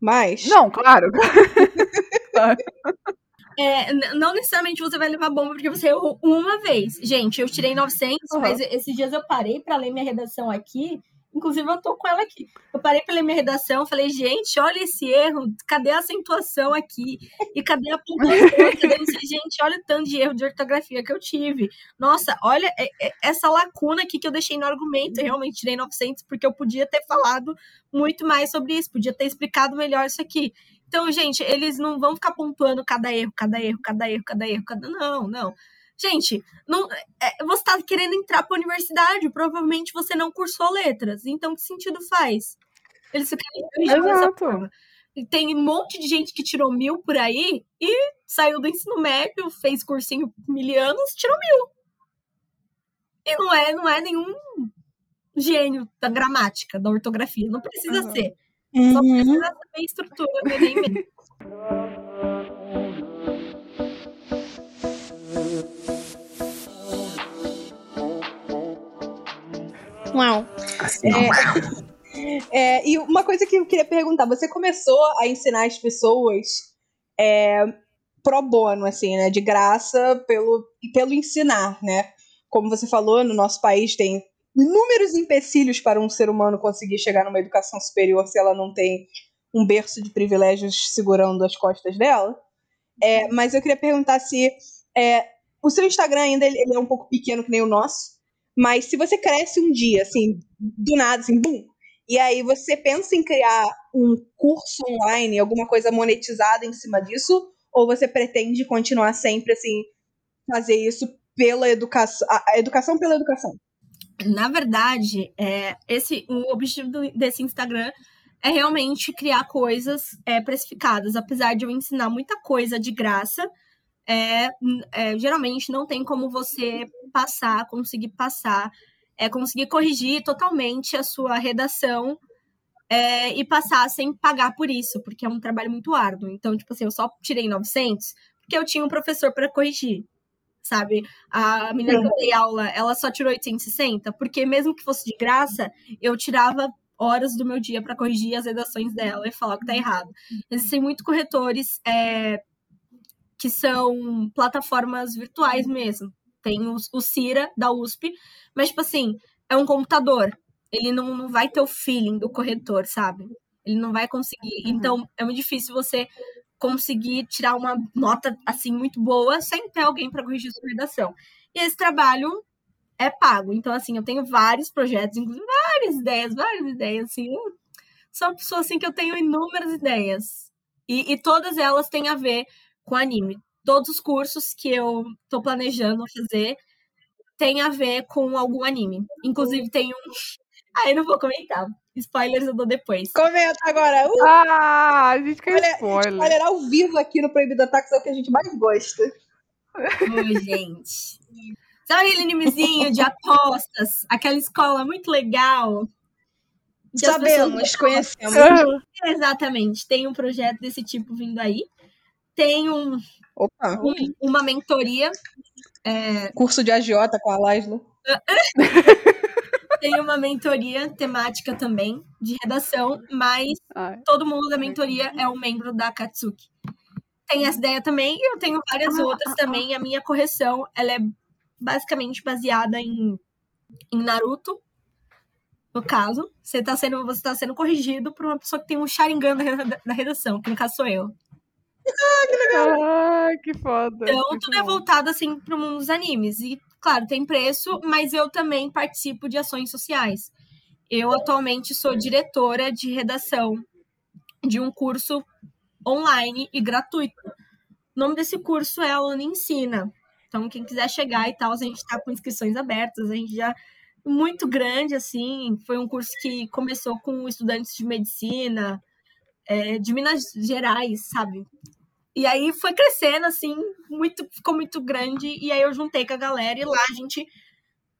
Mas. Não, claro. *laughs* É, não necessariamente você vai levar bomba porque você errou uma vez. Gente, eu tirei 900, uhum. mas esses dias eu parei para ler minha redação aqui. Inclusive, eu tô com ela aqui. Eu parei para ler minha redação, falei, gente, olha esse erro, cadê a acentuação aqui? E cadê a pontuação? Cadê Gente, olha o tanto de erro de ortografia que eu tive. Nossa, olha é, é, essa lacuna aqui que eu deixei no argumento. Eu realmente tirei 900 porque eu podia ter falado muito mais sobre isso, podia ter explicado melhor isso aqui. Então, gente, eles não vão ficar pontuando cada erro, cada erro, cada erro, cada erro, cada. Não, não. Gente, não, é, você está querendo entrar para a universidade, provavelmente você não cursou letras. Então, que sentido faz? Eles ficam forma. Tem um monte de gente que tirou mil por aí e saiu do ensino médio, fez cursinho mil anos, tirou mil. E não é, não é nenhum gênio da gramática, da ortografia. Não precisa uhum. ser. Uhum. Só precisa saber estrutura do Enem mesmo. Uau. Assim, é, é, e uma coisa que eu queria perguntar, você começou a ensinar as pessoas é, pro bono, assim, né? De graça pelo, pelo ensinar, né? Como você falou, no nosso país tem inúmeros empecilhos para um ser humano conseguir chegar numa educação superior se ela não tem um berço de privilégios segurando as costas dela. É, mas eu queria perguntar se é, o seu Instagram ainda ele, é um pouco pequeno que nem o nosso, mas se você cresce um dia, assim, do nada, assim, bum, e aí você pensa em criar um curso online, alguma coisa monetizada em cima disso, ou você pretende continuar sempre assim, fazer isso pela educação, a educação pela educação? Na verdade, é, esse, o objetivo do, desse Instagram é realmente criar coisas é, precificadas. Apesar de eu ensinar muita coisa de graça, é, é, geralmente não tem como você passar, conseguir passar, é, conseguir corrigir totalmente a sua redação é, e passar sem pagar por isso, porque é um trabalho muito árduo. Então, tipo assim, eu só tirei 900 porque eu tinha um professor para corrigir sabe? A menina que eu dei aula, ela só tirou 860, porque mesmo que fosse de graça, eu tirava horas do meu dia para corrigir as redações dela e falar que tá errado. Existem muitos corretores é, que são plataformas virtuais mesmo. Tem o, o Cira, da USP, mas, tipo assim, é um computador. Ele não, não vai ter o feeling do corretor, sabe? Ele não vai conseguir. Uhum. Então, é muito difícil você conseguir tirar uma nota assim muito boa sem ter alguém para corrigir sua redação. E esse trabalho é pago. Então, assim, eu tenho vários projetos, inclusive várias ideias, várias ideias, assim. Eu sou uma pessoa, assim, que eu tenho inúmeras ideias. E, e todas elas têm a ver com anime. Todos os cursos que eu tô planejando fazer têm a ver com algum anime. Inclusive, tem um... *laughs* Ah, eu não vou comentar. Spoilers eu dou depois. Comenta agora. Uh! Ah, a gente quer spoiler. Spoiler ao vivo aqui no Proibido Ataques é o que a gente mais gosta. Oi, gente. Sabe aquele animezinho de apostas? Aquela escola muito legal? Sabemos, conhecemos. Exatamente. Tem um projeto desse tipo vindo aí. Tem um, um uma mentoria. É... Curso de agiota com a Laszlo. *laughs* Tem uma mentoria temática também de redação, mas Ai. todo mundo da mentoria é um membro da Katsuki. Tem essa ideia também, e eu tenho várias ah, outras ah, também. A minha correção, ela é basicamente baseada em, em Naruto, no caso. Você está sendo, você tá sendo corrigido por uma pessoa que tem um Sharingan na redação, que no caso sou eu. Ah, que legal! Ah, que foda! Então, que tudo é voltado, assim, pro mundo dos animes. E claro, tem preço, mas eu também participo de ações sociais. Eu atualmente sou diretora de redação de um curso online e gratuito. O nome desse curso é Aluno Ensina. Então, quem quiser chegar e tal, a gente está com inscrições abertas, a gente já muito grande, assim. Foi um curso que começou com estudantes de medicina, é, de Minas Gerais, sabe? E aí foi crescendo, assim, muito, ficou muito grande. E aí eu juntei com a galera e lá a gente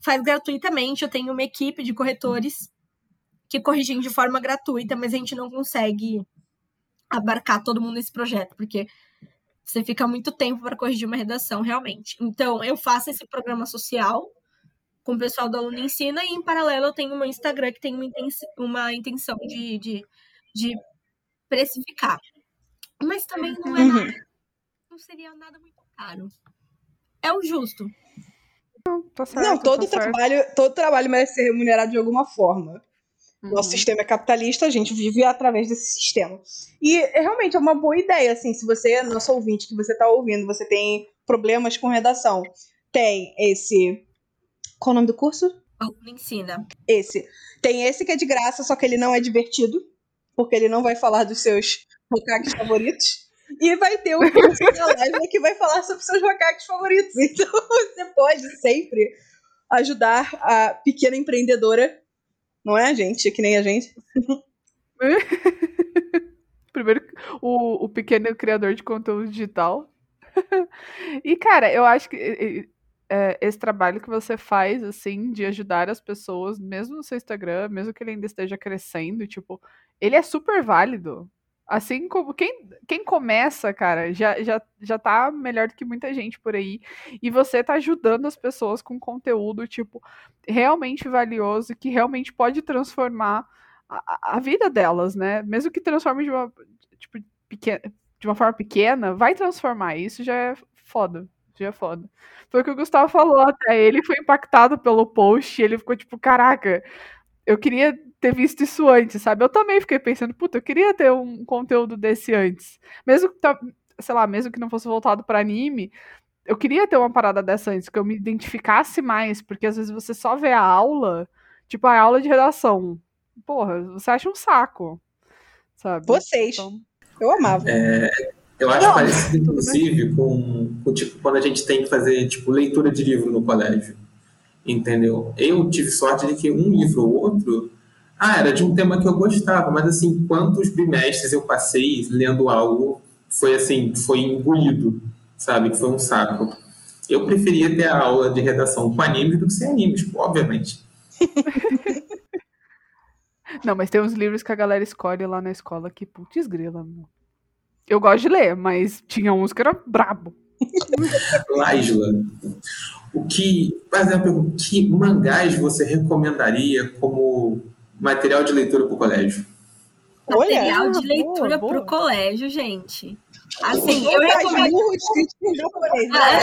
faz gratuitamente. Eu tenho uma equipe de corretores que corrigem de forma gratuita, mas a gente não consegue abarcar todo mundo nesse projeto, porque você fica muito tempo para corrigir uma redação, realmente. Então, eu faço esse programa social com o pessoal do Aluno Ensina e, em paralelo, eu tenho meu Instagram que tem uma intenção de, de, de precificar. Mas também não é Uhum. nada, não seria nada muito caro. É o justo. Tá certo, Não, todo tá certo. trabalho, todo trabalho merece ser remunerado de alguma forma. Nosso Uhum. sistema é capitalista, a gente vive através desse sistema. E é, realmente é uma boa ideia, assim, se você, nosso ouvinte, que você tá ouvindo, você tem problemas com redação, tem esse. Qual o nome do curso? O Aluno Ensina. Esse. Tem esse que é de graça, só que ele não é divertido, porque ele não vai falar dos seus rocaques favoritos. E vai ter da live que vai falar sobre seus rocaques favoritos. *laughs* Então você pode sempre ajudar a pequena empreendedora, não é, gente? Que nem a gente. *laughs* Primeiro, o, o pequeno criador de conteúdo digital. *laughs* e, cara, eu acho que é, esse trabalho que você faz, assim, de ajudar as pessoas, mesmo no seu Instagram, mesmo que ele ainda esteja crescendo, tipo, ele é super válido. Assim como quem, quem começa, cara, já, já, já tá melhor do que muita gente por aí. E você tá ajudando as pessoas com conteúdo, tipo, realmente valioso, que realmente pode transformar a, a- vida delas, né? Mesmo que transforme de uma, tipo, pequena, de uma forma pequena, vai transformar. Isso já é foda. Já é foda. Foi o que o Gustavo falou até. Ele foi impactado pelo post, ele ficou tipo, caraca, eu queria ter visto isso antes, sabe? Eu também fiquei pensando, puta, eu queria ter um conteúdo desse antes. Mesmo que, sei lá, mesmo que não fosse voltado para anime, eu queria ter uma parada dessa antes, que eu me identificasse mais, porque às vezes você só vê a aula, tipo a aula de redação. Porra, você acha um saco, sabe? Vocês. Então, Eu amava. Eu acho Não, parecido, inclusive, com, com, tipo, quando a gente tem que fazer tipo, leitura de livro no colégio. Entendeu? Eu tive sorte de que um livro ou outro. Ah, era de um tema que eu gostava, mas assim, quantos bimestres eu passei lendo algo foi assim, foi engolido, sabe? Foi um saco. Eu preferia ter a aula de redação com anime do que sem anime, tipo, obviamente. *laughs* Não, mas tem uns livros que a galera escolhe lá na escola que, putz, grila, meu. Eu gosto de ler, mas tinha uns que era brabo. Laisla, o que, por exemplo, que mangás você recomendaria como material de leitura para o colégio? Olha, Material de boa, leitura boa. pro colégio, gente. Assim, eu recomendo.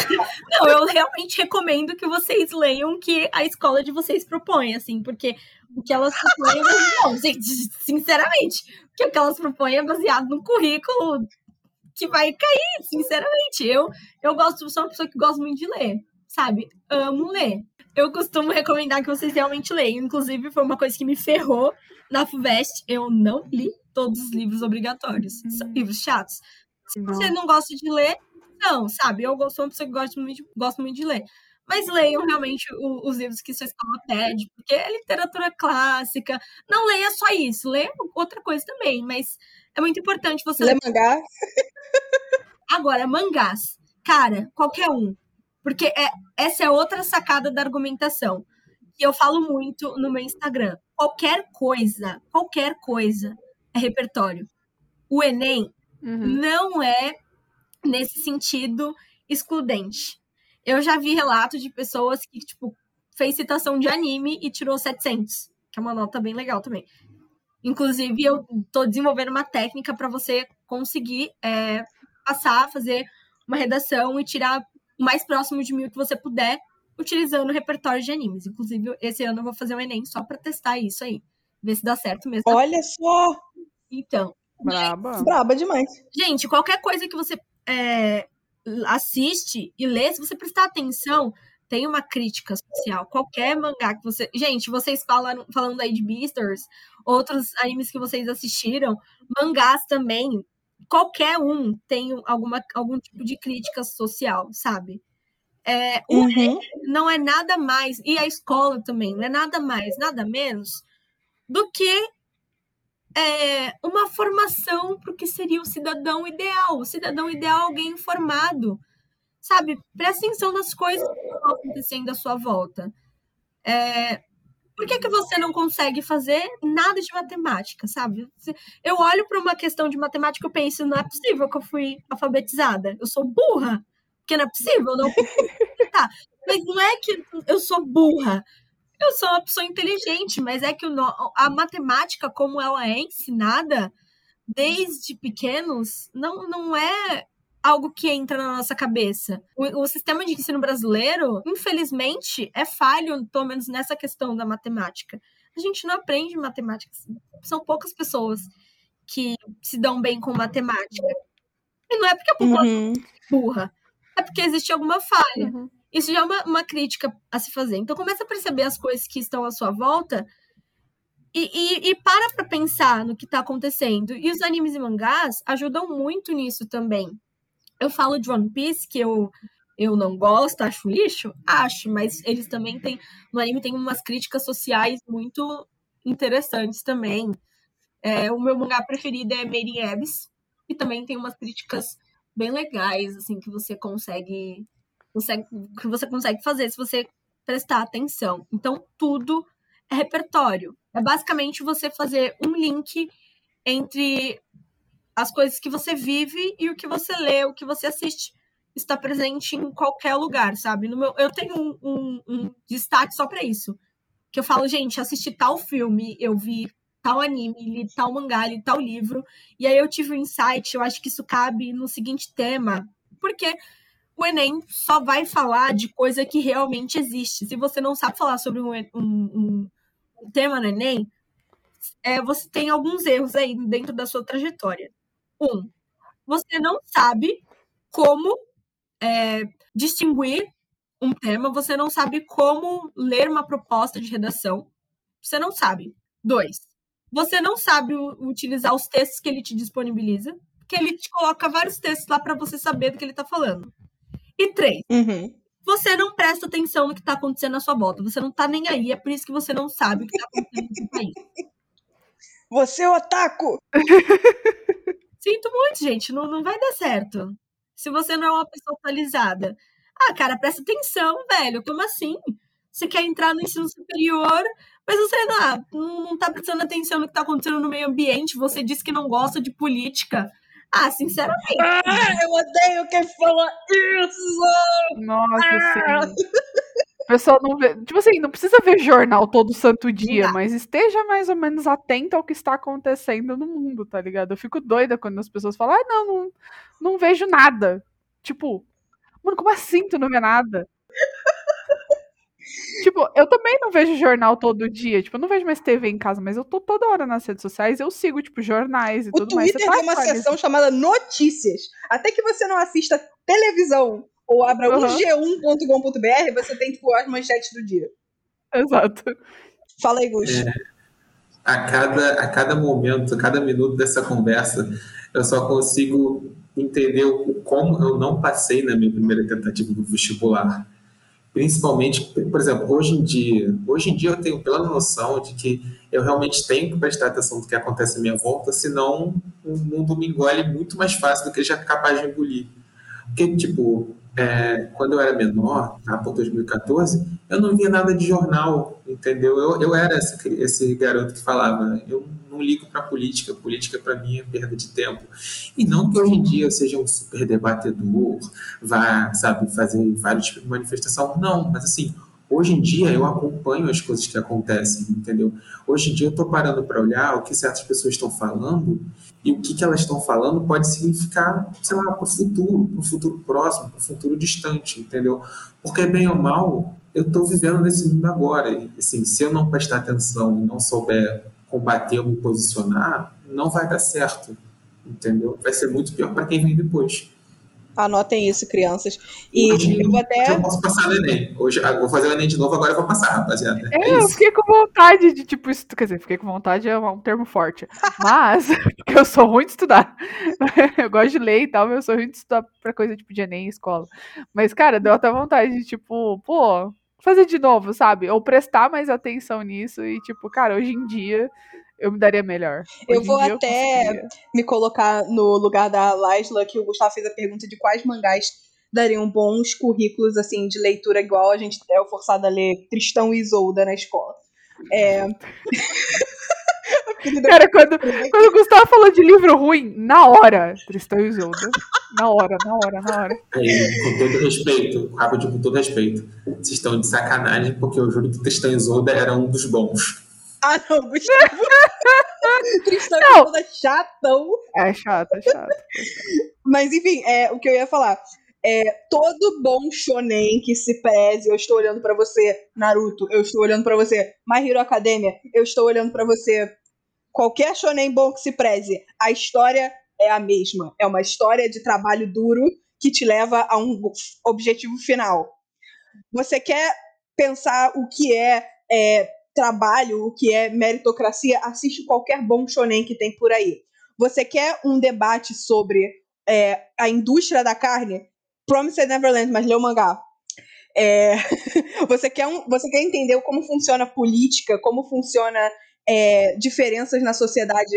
de *laughs* Não, eu realmente recomendo que vocês leiam o que a escola de vocês propõe, assim, porque o que elas propõem. Não, *laughs* gente, sinceramente, o que elas propõem é baseado no currículo que vai cair, sinceramente. Eu, eu gosto, sou uma pessoa que gosta muito de ler, sabe? Amo ler. Eu costumo recomendar que vocês realmente leiam. Inclusive, foi uma coisa que me ferrou na FUVEST. Eu não li todos os livros obrigatórios. São livros chatos. Se você não gosta de ler, não, sabe? Eu sou uma pessoa que gosta muito, gosto muito de ler. Mas leiam realmente o- os livros que sua escola pede, porque é literatura clássica. Não leia só isso, leia outra coisa também, mas é muito importante você Lê mangá. Agora, mangás. Cara, qualquer um. Porque é, essa é outra sacada da argumentação. Que eu falo muito no meu Instagram. Qualquer coisa, qualquer coisa é repertório. O Enem Uhum. não é, nesse sentido, excludente. Eu já vi relatos de pessoas que, tipo, fez citação de anime e tirou 700, que é uma nota bem legal também. Inclusive, eu tô desenvolvendo uma técnica para você conseguir é, passar, fazer uma redação e tirar o mais próximo de mil que você puder, utilizando o repertório de animes. Inclusive, esse ano eu vou fazer um Enem só para testar isso aí. Ver se dá certo mesmo. Olha só. Então, Braba. Braba demais. Gente, qualquer coisa que você é, assiste e lê, se você prestar atenção, tem uma crítica social. Qualquer mangá que você. Gente, vocês falaram, falando aí de Beasters, outros animes que vocês assistiram, mangás também. Qualquer um tem alguma, algum tipo de crítica social, sabe? É, o Uhum. não é nada mais, e a escola também, não é nada mais, nada menos do que é, uma formação para o que seria o cidadão ideal. O cidadão ideal é alguém informado, sabe? Presta atenção nas coisas que estão acontecendo à sua volta. É, por que, que você não consegue fazer nada de matemática, sabe? Eu olho para uma questão de matemática e penso, não é possível que eu fui alfabetizada. Eu sou burra. Porque não é possível, não. *laughs* tá. Mas não é que eu sou burra. Eu sou uma pessoa inteligente, mas é que a matemática, como ela é ensinada desde pequenos, não, não é algo que entra na nossa cabeça. O, o, sistema de ensino brasileiro, infelizmente, é falho, pelo menos nessa questão da matemática. A gente não aprende matemática. São poucas pessoas que se dão bem com matemática. E não é porque a população uhum. é burra, é porque existe alguma falha. Uhum. Isso já é uma, uma crítica a se fazer. Então começa a perceber as coisas que estão à sua volta e, e, e para pra pensar no que está acontecendo. E os animes e mangás ajudam muito nisso também. Eu falo de One Piece, que eu, eu não gosto, acho lixo? Acho, mas eles também têm. No anime tem umas críticas sociais muito interessantes também. É, o meu mangá preferido é Made in Abyss, e também tem umas críticas bem legais, assim, que você consegue consegue, que você consegue fazer se você prestar atenção. Então, tudo é repertório. É basicamente você fazer um link entre as coisas que você vive e o que você lê, o que você assiste. Está presente em qualquer lugar, sabe? No meu, eu tenho um, um, um destaque só para isso. Que eu falo, gente, assisti tal filme, eu vi tal anime, li tal mangá, li tal livro. E aí eu tive um insight, eu acho que isso cabe no seguinte tema. Porque o Enem só vai falar de coisa que realmente existe. Se você não sabe falar sobre um, um, um tema no Enem, é, você tem alguns erros aí dentro da sua trajetória. Um, você não sabe como é, distinguir um tema, você não sabe como ler uma proposta de redação. Você não sabe. Dois, você não sabe utilizar os textos que ele te disponibiliza, porque ele te coloca vários textos lá para você saber do que ele está falando. E três, uhum. você não presta atenção no que está acontecendo na sua volta. Você não está nem aí, é por isso que você não sabe o que está acontecendo no seu país. Você é o otaku! *laughs* Sinto muito, gente. Não, não vai dar certo. Se você não é uma pessoa atualizada. Ah, cara, presta atenção, velho. Como assim? Você quer entrar no ensino superior, mas você não, ah, não tá prestando atenção no que tá acontecendo no meio ambiente. Você diz que não gosta de política. Ah, sinceramente. Ah, eu odeio quem fala isso! Nossa, ah. sim. O pessoal não vê. Tipo assim, não precisa ver jornal todo santo dia, mas esteja mais ou menos atento ao que está acontecendo no mundo, tá ligado? Eu fico doida quando as pessoas falam, ah, não, não, não vejo nada. Tipo, mano, como assim tu não vê nada? *laughs* Tipo, eu também não vejo jornal todo dia. Tipo, eu não vejo mais TV em casa, mas eu tô toda hora nas redes sociais. Eu sigo, tipo, jornais e o tudo Twitter mais. O Twitter tá tem uma seção chamada Notícias. Até que você não assista televisão ou abra uhum. g1.com.br, você tem, tipo, as manchetes do dia. Exato. Fala aí, Gus. É, a, cada, a cada momento, a cada minuto dessa conversa, eu só consigo entender o, como eu não passei na minha primeira tentativa do vestibular principalmente, por exemplo, hoje em dia, hoje em dia eu tenho plena noção de que eu realmente tenho que prestar atenção no que acontece à minha volta, senão o mundo me engole muito mais fácil do que já é capaz de engolir. Porque, tipo, é, quando eu era menor, lá por 2014, eu não via nada de jornal, entendeu? Eu, eu era esse, esse garoto que falava, eu não ligo para política, política para mim é perda de tempo. E não que hoje em dia eu seja um super debatedor, vá, sabe, fazer vários tipos de manifestação, não, mas assim, hoje em dia eu acompanho as coisas que acontecem, entendeu? Hoje em dia eu estou parando para olhar o que certas pessoas estão falando e o que, que elas estão falando pode significar, sei lá, para o futuro, para o futuro próximo, para o futuro distante, entendeu? Porque, bem ou mal, eu estou vivendo nesse mundo agora. E, assim, se eu não prestar atenção e não souber combater ou me posicionar, não vai dar certo, entendeu? Vai ser muito pior para quem vem depois. Anotem isso, crianças. E hoje, eu vou até. Eu posso passar no Enem. Hoje, ah, vou fazer o Enem de novo, agora eu vou passar, rapaziada. É, é eu fiquei com vontade de, tipo, quer dizer, fiquei com vontade é um termo forte. *laughs* Mas, *laughs* porque eu sou ruim de estudar. *laughs* eu gosto de ler e tal, mas eu sou ruim de estudar pra coisa tipo de Enem escola. Mas, cara, deu até vontade de, tipo, pô, fazer de novo, sabe? Ou prestar mais atenção nisso e, tipo, cara, hoje em dia eu me daria melhor. Eu Hoje em vou dia até conseguiria. me colocar no lugar da Laisla, que o Gustavo fez a pergunta de quais mangás dariam bons currículos assim de leitura igual a gente é forçado a ler Tristão e Isolda na escola. É... *laughs* Cara, quando, quando o Gustavo falou de livro ruim, na hora, Tristão e Isolda. Na hora, na hora, na hora. Com todo respeito, rápido, com todo respeito, vocês estão de sacanagem, porque eu juro que Tristão e Isolda era um dos bons. Ah, não, Gustavo. *laughs* Tristão Não. É chatão. É chato, é chato. Mas enfim, é, o que eu ia falar. É, todo bom shonen que se preze, eu estou olhando pra você, Naruto, eu estou olhando pra você, My Hero Academia, eu estou olhando pra você. Qualquer shonen bom que se preze, a história é a mesma. É uma história de trabalho duro que te leva a um objetivo final. Você quer pensar o que é, é trabalho, o que é meritocracia, assiste qualquer bom shonen que tem por aí. Você quer um debate sobre é, a indústria da carne? Promised Neverland, mas lê o mangá. É, *laughs* você, quer um, você quer entender como funciona a política, como funciona é, diferenças na sociedade,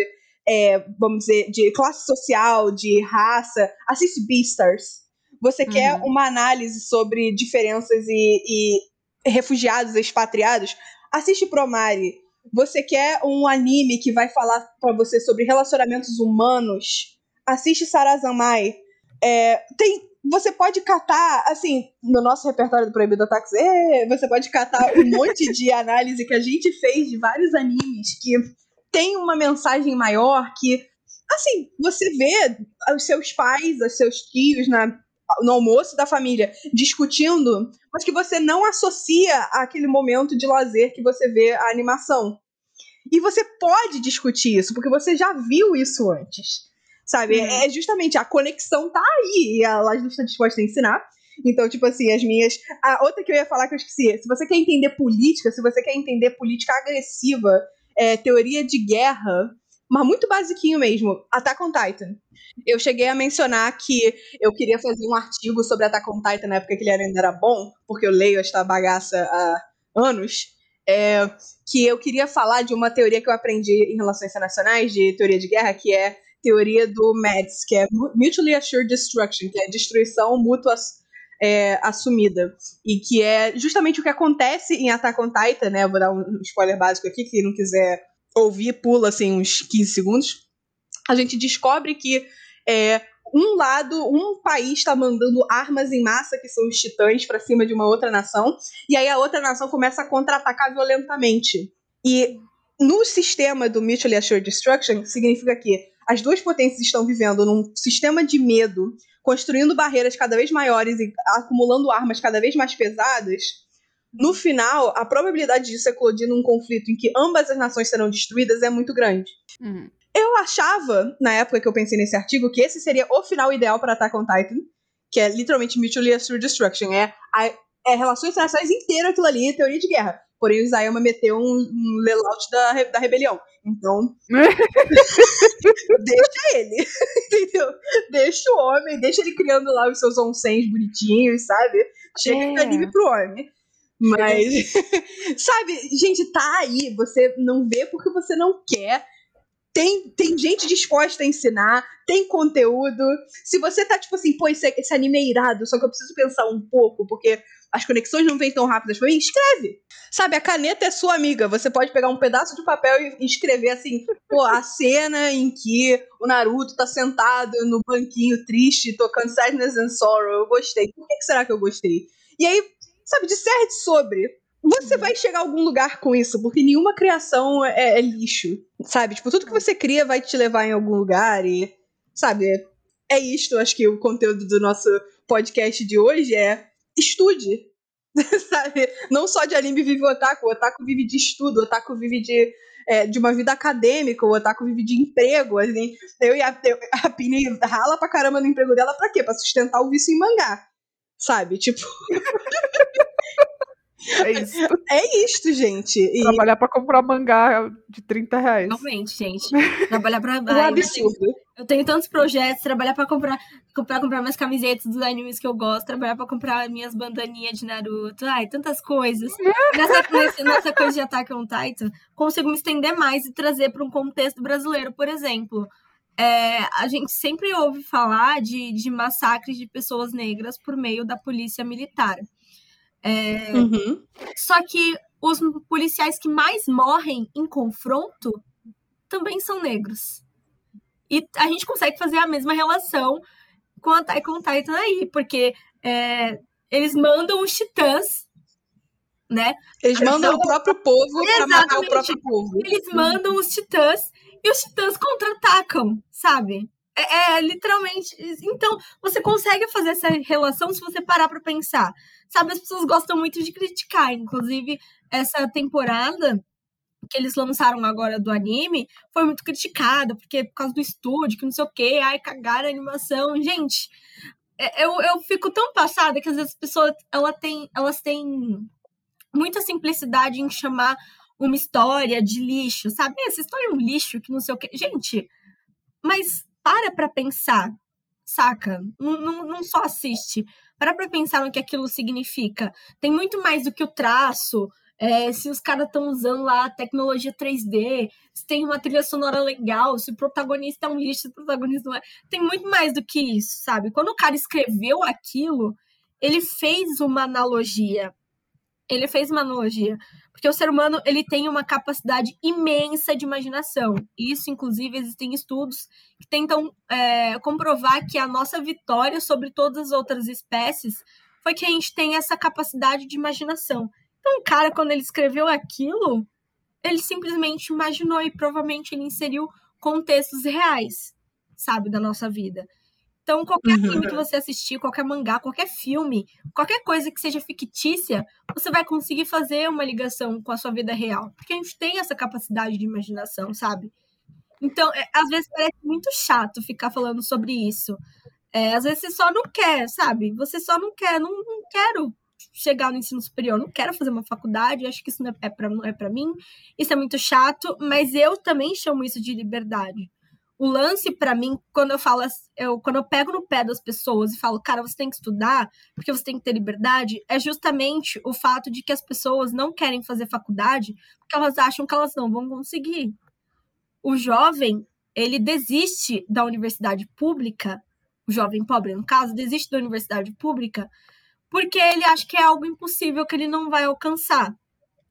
é, vamos dizer, de classe social, de raça? Assiste Beastars. Você quer Uhum. uma análise sobre diferenças e, e refugiados expatriados? Assiste Promare. Você quer um anime que vai falar pra você sobre relacionamentos humanos? Assiste Sarazamai. É, tem, você pode catar, assim, no nosso repertório do Proibido Ataques, é, você pode catar um *laughs* monte de análise que a gente fez de vários animes que tem uma mensagem maior que, assim, você vê os seus pais, os seus tios na, no almoço da família discutindo, mas que você não associa àquele momento de lazer que você vê a animação. E você pode discutir isso, porque você já viu isso antes. Sabe? Uhum. É justamente a conexão tá aí e a Laszlo está disposta a ensinar. Então, tipo assim, as minhas. A outra que eu ia falar que eu esqueci. Se você quer entender política, se você quer entender política agressiva, é, teoria de guerra, mas muito basiquinho mesmo, Attack on Titan. Eu cheguei a mencionar que eu queria fazer um artigo sobre Attack on Titan na época que ele ainda era bom, porque eu leio esta bagaça há anos. É, que eu queria falar de uma teoria que eu aprendi em relações internacionais, de teoria de guerra, que é teoria do MADS, que é Mutually Assured Destruction, que é destruição mútua é, assumida. E que é justamente o que acontece em Attack on Titan, né? Vou dar um spoiler básico aqui, quem não quiser ouvir, pula assim uns 15 segundos. A gente descobre que é, um lado, um país está mandando armas em massa, que são os titãs, para cima de uma outra nação, e aí a outra nação começa a contra-atacar violentamente. E no sistema do Mutually Assured Destruction, significa que as duas potências estão vivendo num sistema de medo, construindo barreiras cada vez maiores e acumulando armas cada vez mais pesadas. No final, a probabilidade disso eclodir num conflito em que ambas as nações serão destruídas é muito grande. Uhum. Eu achava, na época que eu pensei nesse artigo, que esse seria o final ideal para Attack on Titan, que é literalmente Mutually Assured Destruction. É, a, é relações internacionais inteiro aquilo ali, teoria de guerra. Porém, o Isayama meteu um, um layout da, da rebelião. Então, *laughs* deixa ele, *laughs* entendeu? Deixa o homem, deixa ele criando lá os seus onsens bonitinhos, sabe? Chega É. de anime pro homem. Mas, *laughs* sabe, gente, tá aí. Você não vê porque você não quer. Tem, tem gente disposta a ensinar, tem conteúdo. Se você tá tipo assim, pô, esse, esse anime é irado, só que eu preciso pensar um pouco, porque as conexões não vêm tão rápidas pra mim, escreve. Sabe, a caneta é sua amiga. Você pode pegar um pedaço de papel e escrever assim, pô, a cena em que o Naruto tá sentado no banquinho triste, tocando Sadness and Sorrow. Eu gostei. Por que, que será que eu gostei? E aí, sabe, disserte sobre. Você vai chegar a algum lugar com isso, porque nenhuma criação é, é lixo, sabe? Tipo, tudo que você cria vai te levar em algum lugar e, sabe, é isto. Acho que o conteúdo do nosso podcast de hoje é estude, *laughs* sabe? Não só de anime vive o otaku, o otaku vive de estudo, o otaku vive de, é, de uma vida acadêmica, o otaku vive de emprego. Assim, eu e a, eu- a Pini rala pra caramba no emprego dela pra quê? Pra sustentar o vício em mangá, sabe? Tipo. É isso. É isto, gente. E Trabalhar pra comprar mangá de 30 reais. Realmente, gente. *laughs* Trabalhar pra. um Ai, absurdo. Eu tenho tantos projetos, trabalhar pra comprar, comprar, comprar minhas camisetas dos animes que eu gosto, trabalhar pra comprar minhas bandaninhas de Naruto, ai, tantas coisas. Nessa, nessa coisa de Attack on Titan, consigo me estender mais e trazer para um contexto brasileiro, por exemplo. É, a gente sempre ouve falar de, de massacres de pessoas negras por meio da polícia militar. É, Uhum. só que os policiais que mais morrem em confronto também são negros. E a gente consegue fazer a mesma relação com a Attack on Titan aí, porque é, eles mandam os titãs, né? Eles mandam o próprio povo pra matar o próprio povo. Eles mandam os titãs e os titãs contra-atacam, sabe? É, é, literalmente. Então, você consegue fazer essa relação se você parar pra pensar. Sabe, as pessoas gostam muito de criticar. Inclusive, essa temporada que eles lançaram agora do anime foi muito criticada, porque por causa do estúdio, que não sei o quê, ai, cagaram a animação. Gente, é- eu, eu fico tão passada que às vezes as pessoas ela tem, elas têm muita simplicidade em chamar uma história de lixo, sabe? Essa história é um lixo, que não sei o quê. Gente, mas para pra pensar, saca? Não, não, não só assiste. Para pra pensar no que aquilo significa. Tem muito mais do que o traço. é, se os caras estão usando lá tecnologia 3D, se tem uma trilha sonora legal, se o protagonista é um lixo, se o protagonista não é. Tem muito mais do que isso, sabe? Quando o cara escreveu aquilo, ele fez uma analogia. Ele fez uma analogia. Porque o ser humano, ele tem uma capacidade imensa de imaginação. Isso, inclusive, existem estudos que tentam é, comprovar que a nossa vitória sobre todas as outras espécies foi que a gente tem essa capacidade de imaginação. Então, o cara, quando ele escreveu aquilo, ele simplesmente imaginou e provavelmente ele inseriu contextos reais, sabe, da nossa vida. Então, qualquer Uhum. anime que você assistir, qualquer mangá, qualquer filme, qualquer coisa que seja fictícia, você vai conseguir fazer uma ligação com a sua vida real. Porque a gente tem essa capacidade de imaginação, sabe? Então, é, às vezes parece muito chato ficar falando sobre isso. É, às vezes você só não quer, sabe? Você só não quer, não, não quero chegar no ensino superior, não quero fazer uma faculdade, acho que isso não é não é pra mim, isso é muito chato, mas eu também chamo isso de liberdade. O lance pra mim, quando eu falo, eu, quando eu pego no pé das pessoas e falo, cara, você tem que estudar, porque você tem que ter liberdade, é justamente o fato de que as pessoas não querem fazer faculdade porque elas acham que elas não vão conseguir. O jovem, ele desiste da universidade pública, o jovem pobre, no caso, desiste da universidade pública porque ele acha que é algo impossível que ele não vai alcançar,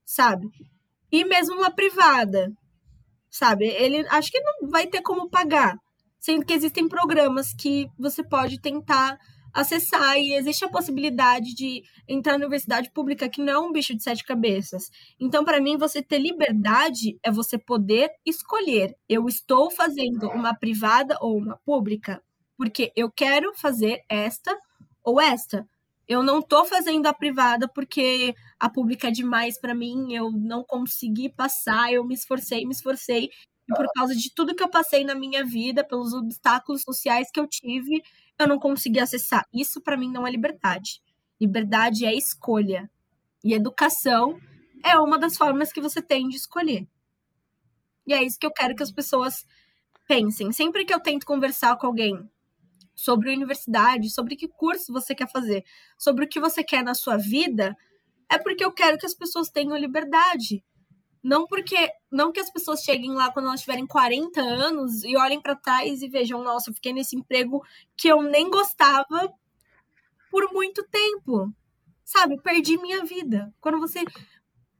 sabe? E mesmo uma privada, sabe? Ele acha que não vai ter como pagar, sendo que existem programas que você pode tentar acessar e existe a possibilidade de entrar na universidade pública que não é um bicho de sete cabeças. Então, para mim, você ter liberdade é você poder escolher. Eu estou fazendo uma privada ou uma pública porque eu quero fazer esta ou esta. Eu não tô fazendo a privada porque a pública é demais para mim, eu não consegui passar, eu me esforcei, me esforcei. E por causa de tudo que eu passei na minha vida, pelos obstáculos sociais que eu tive, eu não consegui acessar. Isso para mim não é liberdade. Liberdade é escolha. E educação é uma das formas que você tem de escolher. E é isso que eu quero que as pessoas pensem. Sempre que eu tento conversar com alguém sobre universidade, sobre que curso você quer fazer, sobre o que você quer na sua vida, é porque eu quero que as pessoas tenham liberdade. Não porque não que as pessoas cheguem lá quando elas tiverem 40 anos e olhem para trás e vejam, nossa, eu fiquei nesse emprego que eu nem gostava por muito tempo. Sabe, perdi minha vida. Quando você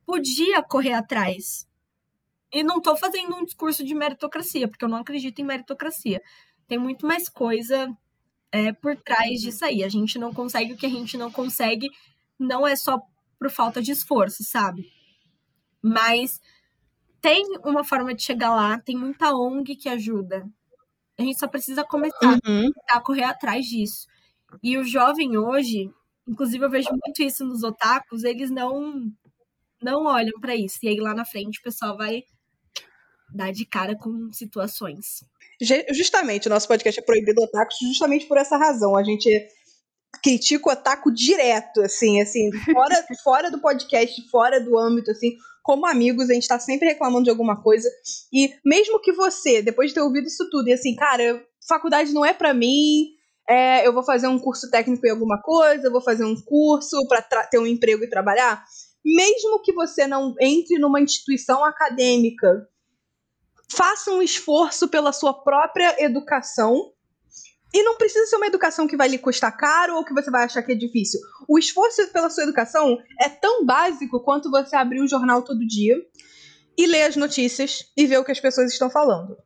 podia correr atrás. E não tô fazendo um discurso de meritocracia, porque eu não acredito em meritocracia. Tem muito mais coisa é, por trás disso aí. A gente não consegue o que a gente não consegue, não é só por falta de esforço, sabe? Mas tem uma forma de chegar lá, tem muita ONG que ajuda. A gente só precisa começar Uhum. a correr atrás disso. E o jovem hoje, inclusive eu vejo muito isso nos otakus, eles não não olham pra isso. E aí lá na frente o pessoal vai dar de cara com situações. Justamente, o nosso podcast é proibido otakus justamente por essa razão. A gente critico otaku direto, assim, assim, fora, *laughs* fora do podcast, fora do âmbito, assim, como amigos, a gente tá sempre reclamando de alguma coisa. E mesmo que você, depois de ter ouvido isso tudo, e assim, cara, faculdade não é para mim, é, eu vou fazer um curso técnico em alguma coisa, eu vou fazer um curso para ter um emprego e trabalhar. Mesmo que você não entre numa instituição acadêmica, faça um esforço pela sua própria educação e não precisa ser uma educação que vai lhe custar caro ou que você vai achar que é difícil. O esforço pela sua educação é tão básico quanto você abrir o jornal todo dia e ler as notícias e ver o que as pessoas estão falando.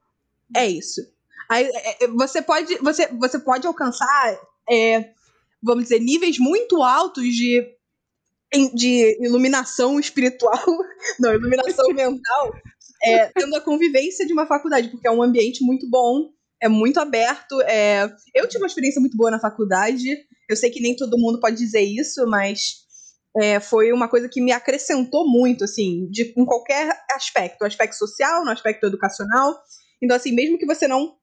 É isso. Aí, é, é, você, pode, você, você pode alcançar, é, vamos dizer, níveis muito altos de, de iluminação espiritual, *laughs* não, iluminação mental, é, tendo a convivência de uma faculdade, porque é um ambiente muito bom é muito aberto. É... Eu tive uma experiência muito boa na faculdade. Eu sei que nem todo mundo pode dizer isso, mas é, foi uma coisa que me acrescentou muito, assim, de, em qualquer aspecto, no aspecto social, no aspecto educacional. Então, assim, mesmo que você não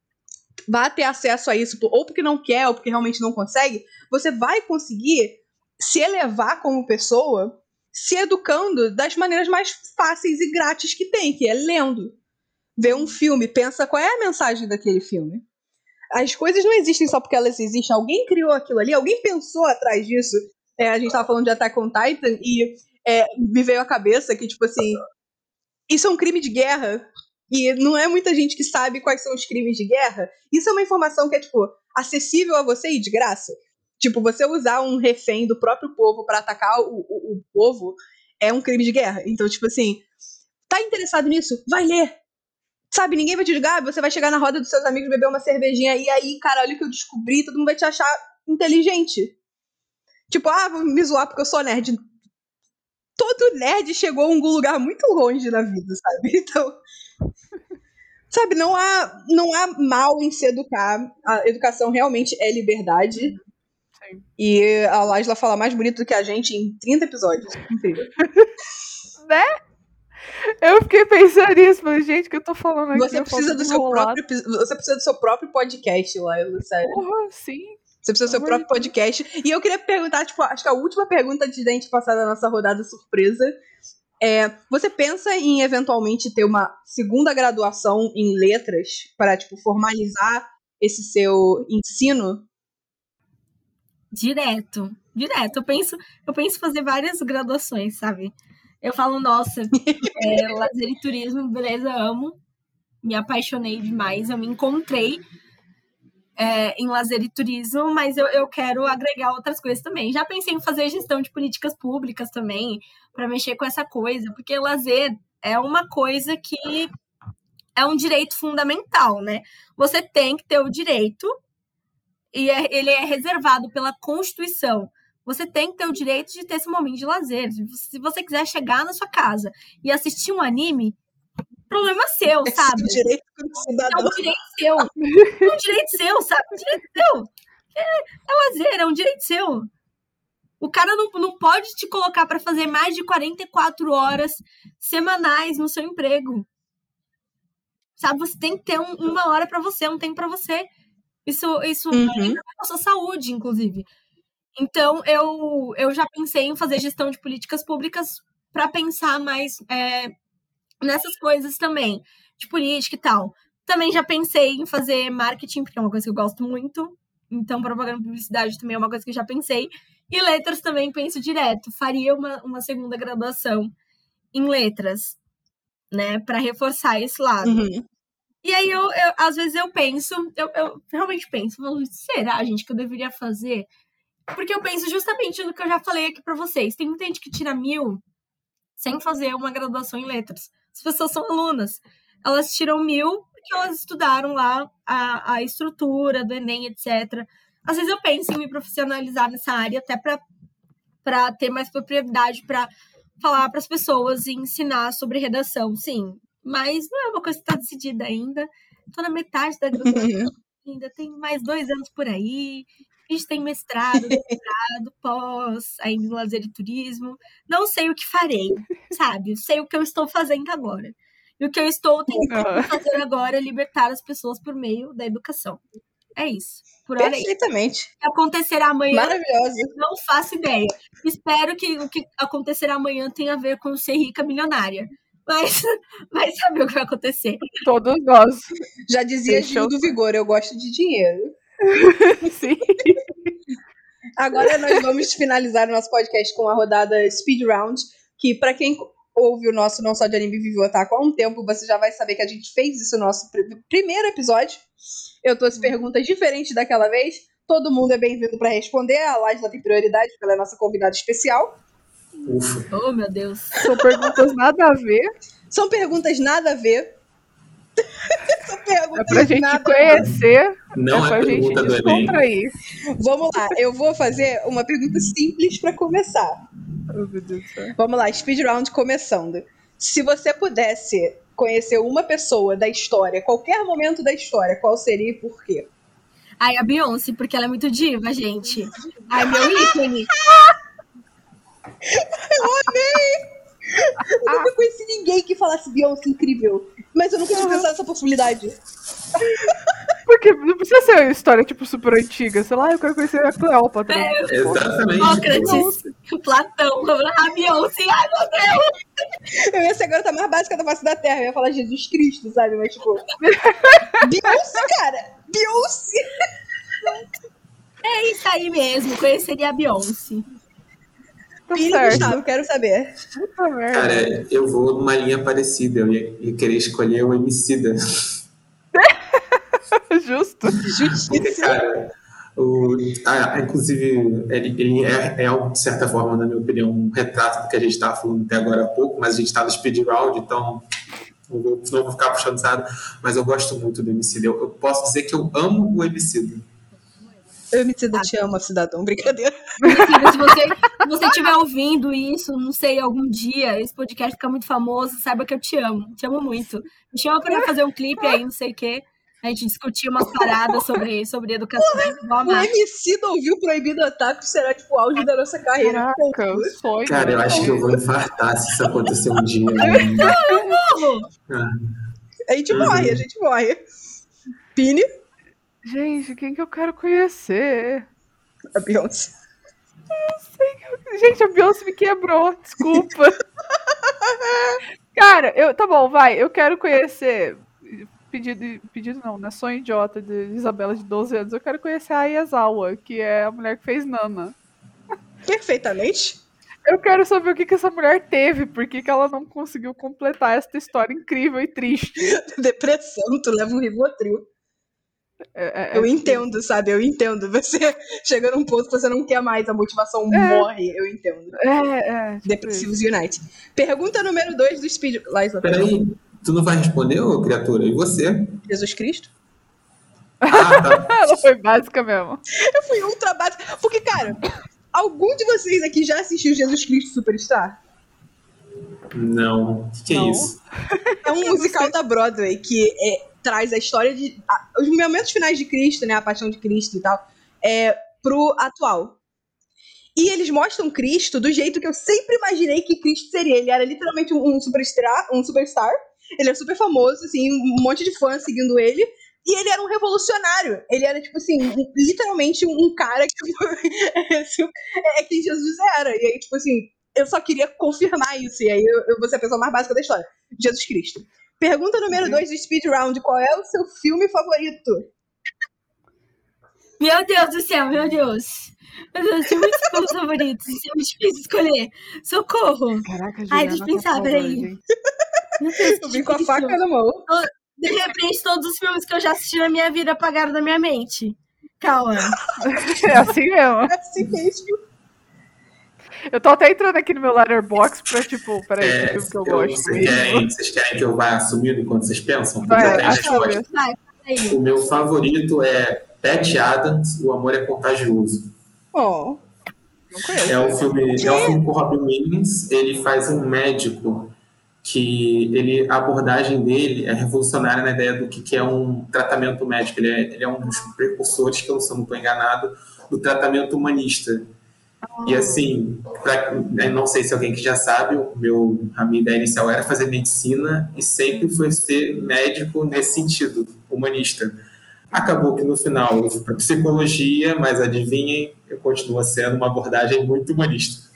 vá ter acesso a isso, ou porque não quer, ou porque realmente não consegue, você vai conseguir se elevar como pessoa, se educando das maneiras mais fáceis e grátis que tem, que é lendo vê um filme, pensa qual é a mensagem daquele filme. As coisas não existem só porque elas existem. Alguém criou aquilo ali, alguém pensou atrás disso. É, a gente tava falando de Attack on Titan e é, me veio à cabeça que, tipo assim, isso é um crime de guerra. E não é muita gente que sabe quais são os crimes de guerra. Isso é uma informação que é, tipo, acessível a você e de graça. Tipo, você usar um refém do próprio povo para atacar o, o, o povo é um crime de guerra. Então, tipo assim, tá interessado nisso? Vai ler. Sabe, ninguém vai te ligar, você vai chegar na roda dos seus amigos, beber uma cervejinha, e aí, cara, olha o que eu descobri, todo mundo vai te achar inteligente. Tipo, ah, vou me zoar porque eu sou nerd. Todo nerd chegou a um lugar muito longe na vida, sabe? *laughs* Então. Sabe, não há, não há mal em se educar. A educação realmente é liberdade. Sim. E a Lasla fala mais bonito do que a gente em 30 episódios. Incrível. *laughs* né? Eu fiquei pensando nisso, mas gente, que eu tô falando aqui. Você precisa do seu próprio, você precisa do seu próprio podcast, Laila, sério. Porra, sim. Você precisa do seu próprio podcast. E eu queria perguntar, tipo, acho que a última pergunta da gente passar da nossa rodada surpresa é: você pensa em eventualmente ter uma segunda graduação em letras para, tipo, formalizar esse seu ensino? Direto, direto. Eu penso, eu penso fazer várias graduações, sabe? Eu falo, nossa, é, *laughs* lazer e turismo, beleza, amo. Me apaixonei demais, eu me encontrei é, em lazer e turismo, mas eu, eu quero agregar outras coisas também. Já pensei em fazer gestão de políticas públicas também, para mexer com essa coisa, porque lazer é uma coisa que é um direito fundamental, né? Você tem que ter o direito, e é, ele é reservado pela Constituição você tem que ter o direito de ter esse momento de lazer. Se você quiser chegar na sua casa e assistir um anime, problema seu, sabe? É direito é um direito seu. É um direito seu, sabe? Um direito seu. É, é lazer, é um direito seu. O cara não, não pode te colocar para fazer mais de 44 horas semanais no seu emprego. Sabe? Você tem que ter um, uma hora para você, um tempo para você. Isso, isso uhum. a sua saúde, inclusive. Então, eu, eu já pensei em fazer gestão de políticas públicas para pensar mais é, nessas coisas também, de política e tal. Também já pensei em fazer marketing, porque é uma coisa que eu gosto muito. Então, propaganda e publicidade também é uma coisa que eu já pensei. E letras também penso direto. Faria uma, uma segunda graduação em letras, né? Para reforçar esse lado. Uhum. E aí, eu, eu, às vezes, eu penso, eu, eu realmente penso, será, gente, que eu deveria fazer porque eu penso justamente no que eu já falei aqui para vocês. Tem muita gente que tira mil sem fazer uma graduação em letras. As pessoas são alunas. Elas tiram mil porque elas estudaram lá a, a estrutura do Enem, etc. Às vezes eu penso em me profissionalizar nessa área, até para ter mais propriedade para falar para as pessoas e ensinar sobre redação, sim. Mas não é uma coisa que está decidida ainda. Estou na metade da graduação *laughs* ainda, tem mais dois anos por aí. A gente tem mestrado, doutorado, *laughs* pós, ainda em lazer e turismo. Não sei o que farei, sabe? Sei o que eu estou fazendo agora. E o que eu estou tentando fazer agora é libertar as pessoas por meio da educação. É isso. Por hora, é. Perfeitamente. O que acontecerá amanhã, Maravilhosa. não faço ideia. Espero que o que acontecerá amanhã tenha a ver com ser rica milionária. Mas *laughs* vai saber o que vai acontecer. Todos nós. Já dizia. Gil do Vigor, eu gosto de dinheiro. *laughs* Sim. Agora nós vamos finalizar o nosso podcast com a rodada Speed Round, que pra quem ouve o nosso Não Só de Anime Vive Otaku há um tempo, você já vai saber que a gente fez isso no nosso pr- primeiro episódio. Eu trouxe perguntas diferentes daquela vez. Todo mundo é bem-vindo pra responder. A Laisla tem prioridade, porque ela é nossa convidada especial. Ufa. Oh, meu Deus. São perguntas nada a ver. São perguntas nada a ver. *laughs* São perguntas É pra gente conhecer, Não é é pra gente do Enem. descontrair. Vamos lá, eu vou fazer uma pergunta simples pra começar. Oh, meu Deus do céu. Vamos lá, speed round começando. Se você pudesse conhecer uma pessoa da história, qualquer momento da história, qual seria e por quê? Ai, a Beyoncé, porque ela é muito diva, gente. Ai, meu ícone. *laughs* Eu nunca conheci ninguém que falasse Beyoncé incrível, mas eu nunca tinha pensado nessa possibilidade. Porque não precisa ser uma história, tipo, super antiga. Sei lá, eu quero conhecer a Cleópatra. Exatamente. Sócrates, Platão, a Beyoncé. Ai, meu Deus. Eu ia ser a garota mais básica da face da Terra, eu ia falar Jesus Cristo, sabe? Mas tipo. Beyoncé, cara! Beyoncé! É isso aí mesmo, conheceria a Beyoncé. Tá Pini certo. Gustavo, quero saber. Puta merda. Cara, eu vou numa linha parecida. Eu ia, ia querer escolher o Emicida. *laughs* Justo. Justiça. cara, o, ah, inclusive, ele, ele é, é, de certa forma, na minha opinião, um retrato do que a gente estava falando até agora há pouco, mas a gente está no speed round, então não vou, não vou ficar puxando nada, mas eu gosto muito do Emicida. Eu, eu posso dizer que eu amo o Emicida. Eu me sinto te amo, cidadão. Brincadeira. Emicida, se você se você estiver ouvindo isso, não sei, algum dia, esse podcast ficar muito famoso, saiba que eu te amo. Te amo muito. Me chama pra fazer um clipe aí, não sei o quê. A gente discutir umas paradas sobre, sobre educação. O. MC não ouviu Proibido Otaku será tipo o auge da nossa carreira. Caraca, sonho. Cara, eu acho que eu vou infartar se isso acontecer um dia. né? Ah, A gente Uhum. morre, a gente morre. Pini, Gente, quem que eu quero conhecer? a Beyoncé. Gente, a Beyoncé me quebrou, desculpa. Cara, eu, tá bom, vai. Eu quero conhecer. Pedido, pedido não, né? Sonho idiota de Isabela de 12 anos. Eu quero conhecer a Ayazawa, que é a mulher que fez Nana. Perfeitamente. Eu quero saber o que, que essa mulher teve, por que, que ela não conseguiu completar essa história incrível e triste. Depressão, tu leva um Rivotril. É- é- Eu é- entendo, sabe? Eu entendo. Você *laughs* chega num ponto que você não quer mais, a motivação morre. Eu entendo. É, é. tipo Depressivos Unite. Pergunta número 2 do Speed. Liza, Peraí, tu não vai responder, ô criatura? E você? Jesus Cristo? Ah, tá. *laughs* Ela foi básica mesmo. Eu fui ultra básica. Porque, cara, algum de vocês aqui já assistiu Jesus Cristo Superstar? Não. O que, que é isso? É um *laughs* musical da Broadway que é, traz a história de. a- os momentos finais de Cristo, né? A paixão de Cristo e tal, é, pro atual. E eles mostram Cristo do jeito que eu sempre imaginei que Cristo seria. Ele era literalmente um, um superstar, um superstar. Ele era super famoso, assim, um monte de fãs seguindo ele. E ele era um revolucionário. Ele era, tipo assim, literalmente um cara que *laughs* esse é quem Jesus era. E aí, tipo assim, eu só queria confirmar isso. E aí eu, eu vou ser a pessoa mais básica da história. Jesus Cristo. Pergunta número 2 do Speed Round: qual é o seu filme favorito? Meu Deus do céu, meu Deus. Meu Deus, tem muitos filmes favoritos. É muito difícil escolher. Socorro. Caraca, Ai, Juliana, deixa eu pensar, peraí. gente. Eu vim com a faca na mão. De repente, todos os filmes que eu já assisti na minha vida apagaram da minha mente. Calma. *laughs* É assim mesmo. É assim mesmo. Eu tô até entrando aqui no meu letterbox pra, tipo, peraí, É, que filme que eu eu- gosto. vocês, querem, vocês querem que eu vá assumindo enquanto vocês pensam? Vai, Vai. O meu favorito é Pat Adams, O Amor é Contagioso. Oh, Não conheço. É um filme, é um filme com Robin Williams. Ele faz um médico que ele, a abordagem dele é revolucionária na ideia do que, que é um tratamento médico. Ele é, ele é um dos precursores, que eu não estou enganado, do tratamento humanista. E assim, pra, eu não sei se alguém que já sabe, o meu a minha ideia inicial era fazer medicina e sempre foi ser médico nesse sentido, humanista. Acabou que no final eu fui para psicologia, mas adivinhem, eu continuo sendo uma abordagem muito humanista.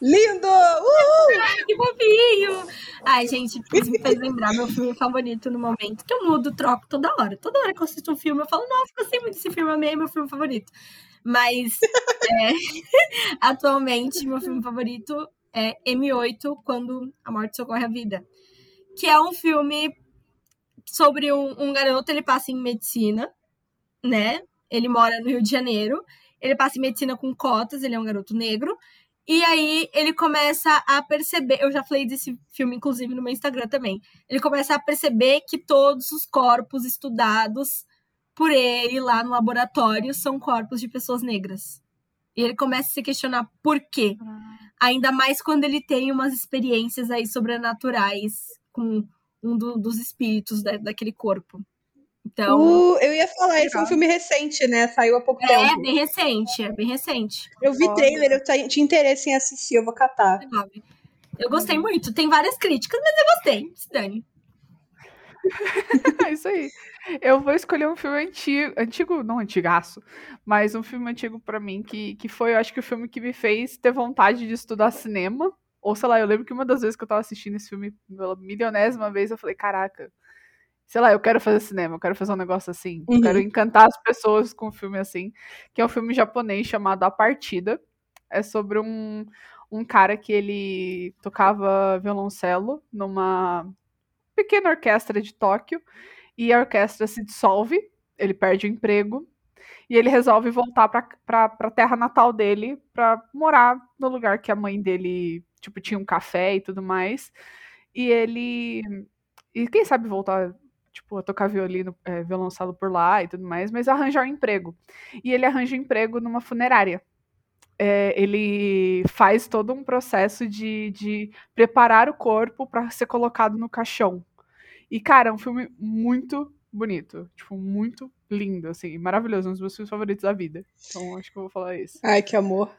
Lindo! *laughs* Uhul! Ai, que fofinho! Ai, gente, isso me fez lembrar meu filme favorito no momento, que eu mudo, troco toda hora. Toda hora que eu assisto um filme, eu falo, nossa, gostei muito desse filme, amei meu filme favorito. Mas, é, *laughs* atualmente, meu filme favorito é M8, Quando a Morte Socorre a Vida. Que é um filme sobre um, um garoto, ele passa em medicina, né? Ele mora no Rio de Janeiro. Ele passa em medicina com cotas, ele é um garoto negro. E aí ele começa a perceber, eu já falei desse filme, inclusive, no meu Instagram também. Ele começa a perceber que todos os corpos estudados por ele lá no laboratório são corpos de pessoas negras. E ele começa a se questionar por quê. Ainda mais quando ele tem umas experiências aí sobrenaturais com um do, dos espíritos da, daquele corpo. Então. Uh, eu ia falar, ele foi um filme recente, né? Saiu há pouco é, tempo. bem recente, é bem recente. Eu vi trailer, eu tinha interesse em assistir, eu vou catar. Eu gostei muito. Tem várias críticas, mas eu gostei. Se dane. *laughs* É isso aí. Eu vou escolher um filme antigo, antigo, não antigaço, mas um filme antigo pra mim que, que foi, eu acho que o filme que me fez ter vontade de estudar cinema. Ou sei lá, eu lembro que uma das vezes que eu tava assistindo esse filme pela milionésima vez, eu falei, caraca, sei lá, eu quero fazer cinema, eu quero fazer um negócio assim, eu Uhum. quero encantar as pessoas com um filme assim, que é um filme japonês chamado A Partida. É sobre um, um cara que ele tocava violoncelo numa pequena orquestra de Tóquio e a orquestra se dissolve, ele perde o emprego e ele resolve voltar pra, pra terra natal dele pra morar no lugar que a mãe dele, tipo, tinha um café e tudo mais. E ele. E quem sabe voltar, tipo, a tocar violino, é, violoncelo por lá e tudo mais, mas arranjar um emprego. E ele arranja um emprego numa funerária. É, ele faz todo um processo de, de preparar o corpo para ser colocado no caixão. E, cara, é um filme muito bonito. Tipo, muito lindo, assim. Maravilhoso. Um dos meus filmes favoritos da vida. Então, acho que eu vou falar isso. Ai, que amor.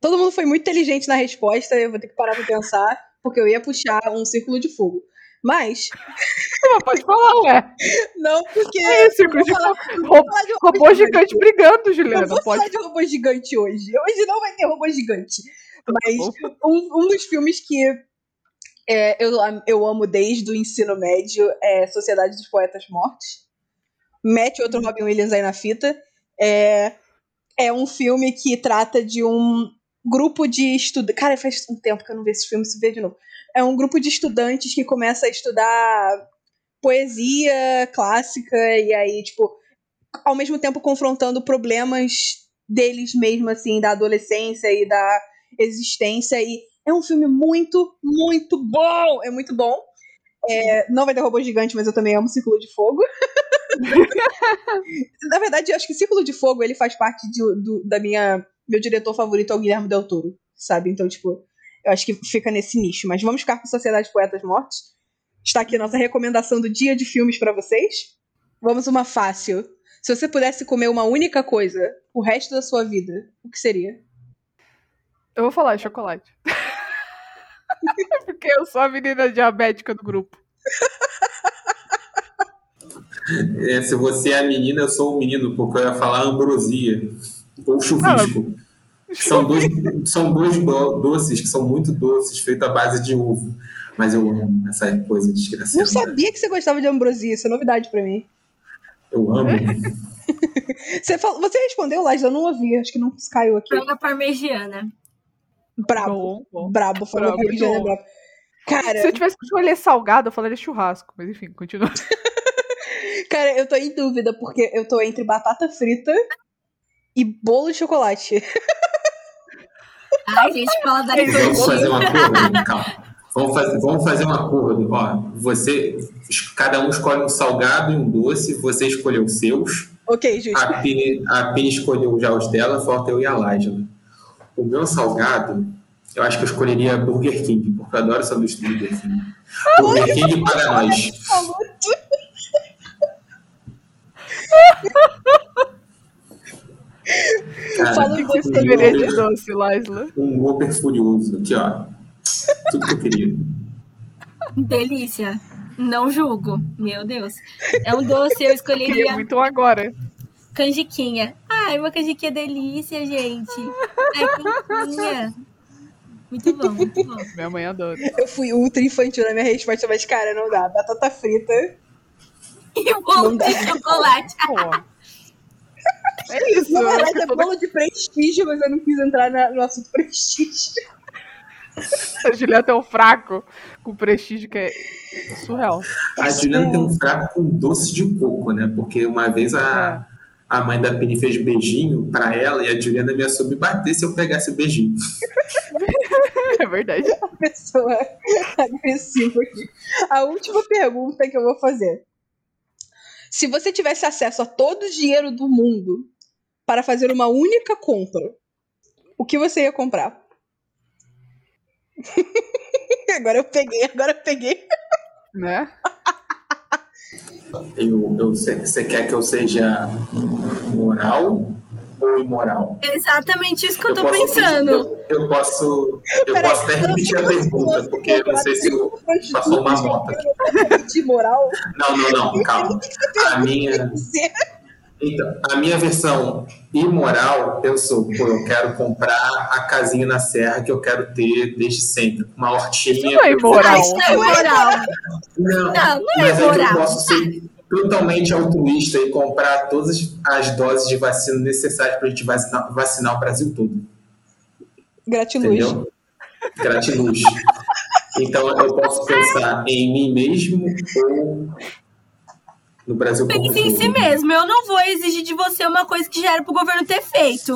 Todo mundo foi muito inteligente na resposta, eu vou ter que parar pra pensar, porque eu ia puxar um círculo de fogo. Mas, *laughs* Mas pode falar, ué. não, porque. É isso, círculo de eu vou fogo. falar- eu de Robô gigante brigando, Não Juliana. vou Pode falar de robô gigante hoje. Hoje não vai ter robô gigante. Mas um, um dos filmes que é, eu, eu amo desde o ensino médio é Sociedade dos Poetas Mortos. Mete outro Robin Williams aí na fita. É, é um filme que trata de um grupo de estudantes. Cara, faz um tempo que eu não vejo esse filme, se vê de novo. É um grupo de estudantes que começa a estudar poesia clássica e aí, tipo, ao mesmo tempo confrontando problemas deles mesmo, assim, da adolescência e da existência. E é um filme muito, muito bom! É muito bom. É, não vai ter robô gigante, mas eu também amo Círculo de Fogo. *laughs* Na verdade, eu acho que Círculo de Fogo ele faz parte de- do, da minha. Meu diretor favorito é o Guilherme Del Toro, sabe? Então, tipo, eu acho que fica nesse nicho. Mas vamos ficar com Sociedade de Poetas Mortos. Está aqui a nossa recomendação do dia de filmes pra vocês. Vamos uma fácil. Se você pudesse comer uma única coisa o resto da sua vida, o que seria? Eu vou falar chocolate. *laughs* Porque eu sou a menina diabética do grupo. É, se você é a menina, eu sou o menino, porque eu ia falar ambrosia ou chuvisco. São dois, são dois do- doces que são muito doces, feitos à base de ovo. Mas eu amo essa coisa Não desgraçada. sabia que você gostava de ambrosia, isso é novidade pra mim. Eu amo. *laughs* Você, falou, você respondeu, Laís, eu não ouvi, acho que não caiu aqui. Franga parmegiana. Brabo, Bom, bom. brabo, falou Brabo, que Regiane é bom. brabo. Cara, Se eu tivesse que escolher salgado, eu falaria churrasco. Mas enfim, continua. *laughs* cara, eu tô em dúvida, porque eu tô entre batata frita e bolo de chocolate. Ai, gente, fala da Vamos fazer um acordo? Calma. Vamos fazer, vamos fazer um acordo. Ó, você, cada um escolhe um salgado e um doce. Você escolheu os seus. ok, justo. A Pini, a Pini escolheu já os dela, falta eu e a Lágila. O meu salgado, eu acho que eu escolheria Burger King, porque eu adoro sanduíche do Burger King. Burger King para nós. Cara, Fala que um você escolheria de Whopper- doce, Laisla? um Whopper furioso. Aqui, ó. Tudo que eu queria. Delícia. Não julgo. Meu Deus. É um doce, eu escolheria muito um agora. Canjiquinha. Ai, uma canjiquinha delícia, gente. Ai, canjiquinha. Muito bom, muito bom. Minha mãe adora. Eu fui ultra infantil na minha resposta, mas, cara, não dá. Batata frita. E o bolo de chocolate. *laughs* É isso. Na verdade, é bolo de prestígio, mas eu não quis entrar na- no assunto prestígio. *laughs* A Juliana tem um fraco com prestígio que é surreal. A Juliana tem um fraco com doce de coco, né? Porque uma vez a, a mãe da Penny fez beijinho pra ela e a Juliana me soube bater se eu pegasse o beijinho. *laughs* É verdade. Pessoa agressiva aqui. A última pergunta que eu vou fazer. Se você tivesse acesso a todo o dinheiro do mundo para fazer uma única compra, o que você ia comprar? *laughs* agora eu peguei, agora eu peguei. Né? Eu, eu, você quer que eu seja moral ou imoral? É exatamente isso que eu tô posso- pensando. Eu, eu posso, eu Peraí, posso até repetir a pergunta, porque eu não sei se eu, passou uma moto. De moral, Não, não, não, calma. A minha, então, a minha versão imoral, eu sou, pô, eu quero comprar a casinha na serra que eu quero ter desde sempre. Uma hortinha. Isso não é imoral. Isso não é moral. Não, Não, não é mas é que eu posso ser totalmente altruísta e comprar todas as doses de vacina necessárias para a gente vacinar, vacinar o Brasil todo. gratiluz. Entendeu? Gratiluz. Então eu posso pensar em mim mesmo ou no Brasil como Pense em si mesmo. Eu não vou exigir de você uma coisa que já era pro governo ter feito.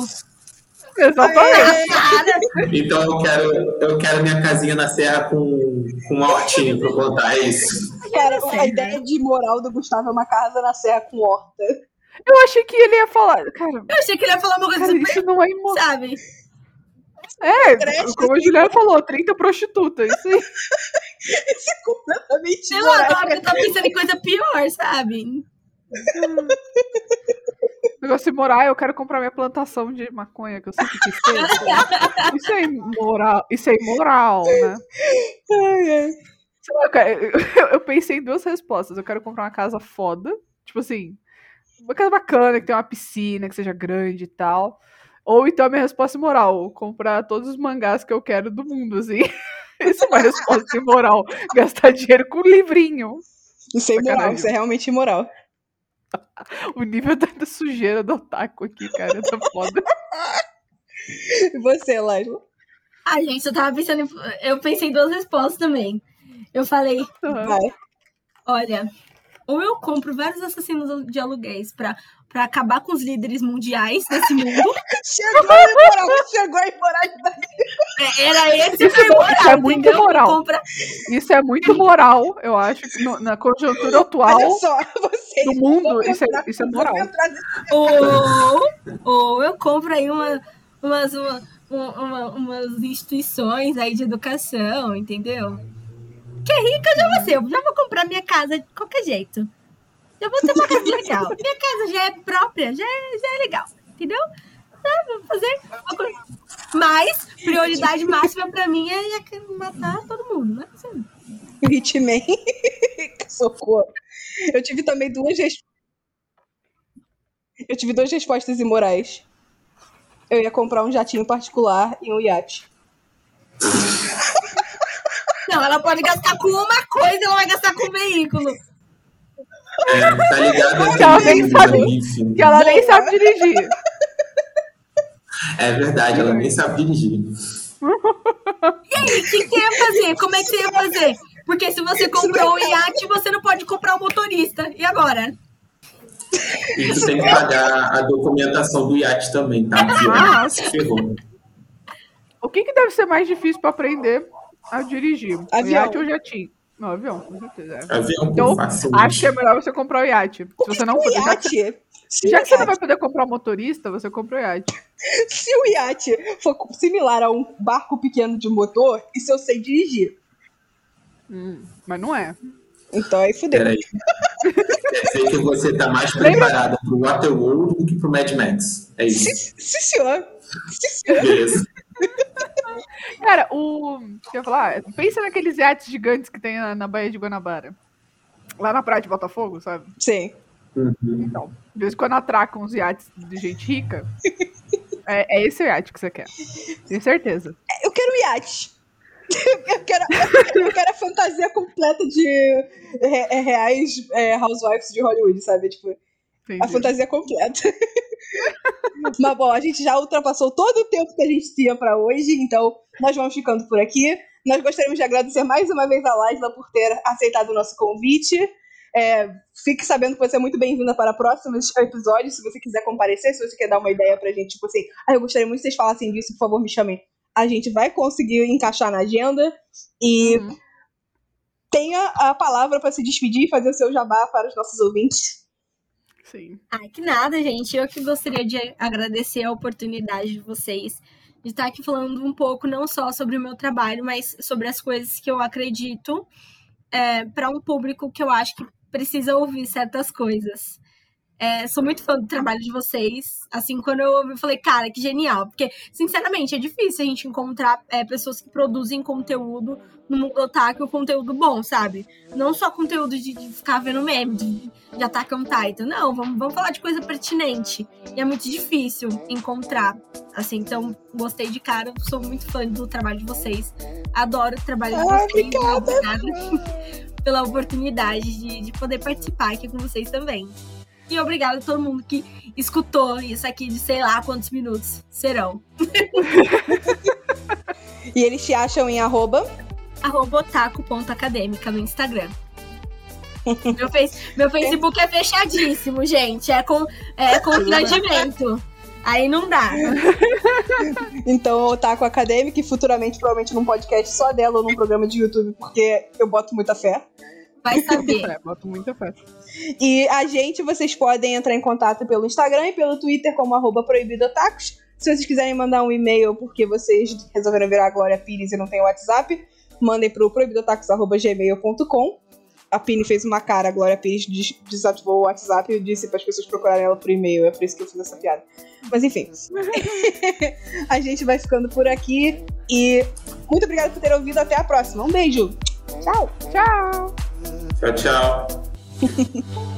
Exatamente. Então eu quero, eu quero minha casinha na serra com, com uma hortinha para plantar, é isso. Cara, a né? ideia de moral do Gustavo é uma casa na serra com horta. Eu achei que ele ia falar. Cara, eu achei que ele ia falar uma coisa cara super, isso não é imoral. sabe? É, Creche, como a Juliana falou, 30 prostitutas. Isso aí. *laughs* Isso é completamente Sei lá, eu tava pensando em coisa pior, sabe? *laughs* Negócio imoral, eu quero comprar minha plantação de maconha, que eu sempre quis ter. Isso é imoral, isso é imoral, né? Ai, ai. Eu pensei em duas respostas. Eu quero comprar uma casa foda, tipo assim, uma casa bacana, que tenha uma piscina, que seja grande e tal. Ou então a minha resposta imoral, comprar todos os mangás que eu quero do mundo, assim. *laughs* Isso é uma resposta imoral. *laughs* Gastar dinheiro com livrinho. Isso é imoral, isso é realmente imoral. *laughs* O nível da, da sujeira do otaku aqui, cara, tá foda. E você, Láslo? Ah, gente, eu tava pensando em... Eu pensei em duas respostas também. Eu falei, Vai. olha, ou eu compro vários assassinos de aluguéis pra, pra acabar com os líderes mundiais desse mundo. *laughs* Chegou a imoral, chegou a imoralidade. É, Era esse Isso o é bom, isso moral, é muito entendeu? moral. Compra... Isso é muito moral, eu acho, que no- na conjuntura atual Olha só, vocês. do mundo, isso é, isso é moral. Ou, ou eu compro aí uma, umas, uma, uma- umas instituições aí de educação, entendeu? Que é rica já vou ser. Eu já vou comprar minha casa de qualquer jeito. Já vou ter uma casa legal. Minha casa já é própria, já é, já é legal. Entendeu? Tá, vou fazer uma. Mas, prioridade máxima pra mim é já matar todo mundo, né? Assim, Hitman. *laughs* Socorro. Eu tive também duas res... Eu tive duas respostas imorais. Eu ia comprar um jatinho particular e um iate. Não, ela pode gastar com uma coisa, ela vai gastar com um veículo. É, tá ligado Que ela nem aquele sabe. enfim. Que ela nem sabe dirigir. É verdade, ela nem sabe dirigir. E aí, o que, que ia fazer? Como é que você ia fazer? Porque se você comprou um iate, você não pode comprar um motorista. E agora? E tu tem que pagar a documentação do iate também, tá? Ah. Ferrou. O que, que deve ser mais difícil pra aprender a dirigir? O Avião. iate ou jatinho? Não, avião, com certeza. Avião, Então, facilmente. Acho que é melhor você comprar o iate. Se você não puder, já, que- iate. Se, já que você não vai poder comprar o motorista, você compra o iate. se o iate for similar a um barco pequeno de motor, isso eu sei dirigir. Hum, mas não é. Então aí fudeu. Peraí. Quer dizer que você tá mais preparada pro Waterworld do que pro Mad Max. É isso. Sim, sim, senhor. Sim, senhor. Beleza. Cara, o. O que eu ia falar? Pensa naqueles iates gigantes que tem na, na Baía de Guanabara. Lá na praia de Botafogo, sabe? Sim. Uhum. Então, de vez em quando atracam uns iates de gente rica. *laughs* é, é esse o iate que você quer. Tenho certeza. Eu quero iate. *laughs* Eu quero, eu quero a fantasia completa de re- é, reais é, housewives de Hollywood, sabe? Tipo, a Entendi. fantasia completa. *laughs* Mas bom, a gente já ultrapassou todo o tempo que a gente tinha pra hoje, então nós vamos ficando por aqui. Nós gostaríamos de agradecer mais uma vez a Laisla por ter aceitado o nosso convite. É, fique sabendo que você é muito bem-vinda para próximos episódios, se você quiser comparecer, se você quer dar uma ideia pra gente, tipo assim, ah, eu gostaria muito que vocês falassem disso, por favor, me chamem. A gente vai conseguir encaixar na agenda e Uhum. tenha a palavra para se despedir e fazer o seu jabá para os nossos ouvintes. Sim. Ai, que nada, gente. Eu que gostaria de agradecer a oportunidade de vocês de estar aqui falando um pouco, não só sobre o meu trabalho, mas sobre as coisas que eu acredito para um público que eu acho que precisa ouvir certas coisas. É, sou muito fã do trabalho de vocês. Assim, quando eu ouvi, eu falei, cara, que genial. Porque, sinceramente, é difícil a gente encontrar é, pessoas que produzem conteúdo no mundo otaku, conteúdo bom, sabe? Não só conteúdo de, de ficar vendo meme, de, de Attack on Titan. Não, vamos, vamos falar de coisa pertinente. E é muito difícil encontrar. Assim, então, gostei de cara. Sou muito fã do trabalho de vocês. Adoro o trabalho de Ah, vocês. obrigada. Obrigada pela oportunidade de, de poder participar aqui com vocês também. E obrigada a todo mundo que escutou isso aqui de sei lá quantos minutos serão. *laughs* E eles te acham em arroba. Arroba otaku.acadêmica no Instagram. Meu, face, meu Facebook é fechadíssimo, gente. É com é constrangimento. Aí não dá. Então, Otaku Acadêmica e futuramente, provavelmente, num podcast só dela ou num programa de YouTube, porque eu boto muita fé. Vai saber. É, boto muita fé. E a gente, vocês podem entrar em contato pelo Instagram e pelo Twitter como arroba proibidotacos. Se vocês quiserem mandar um e-mail porque vocês resolveram virar a Glória Pires e não tem WhatsApp, mandem pro proibidotacos.gmail.com. A Pini fez uma cara, a Glória Pires des- desativou o WhatsApp e disse para as pessoas procurarem ela por e-mail. É por isso que eu fiz essa piada. Mas enfim. *laughs* a gente vai ficando por aqui e muito obrigada por ter ouvido. Até a próxima. Um beijo. Tchau. Tchau! Tchau, tchau. 哼 *laughs* 哼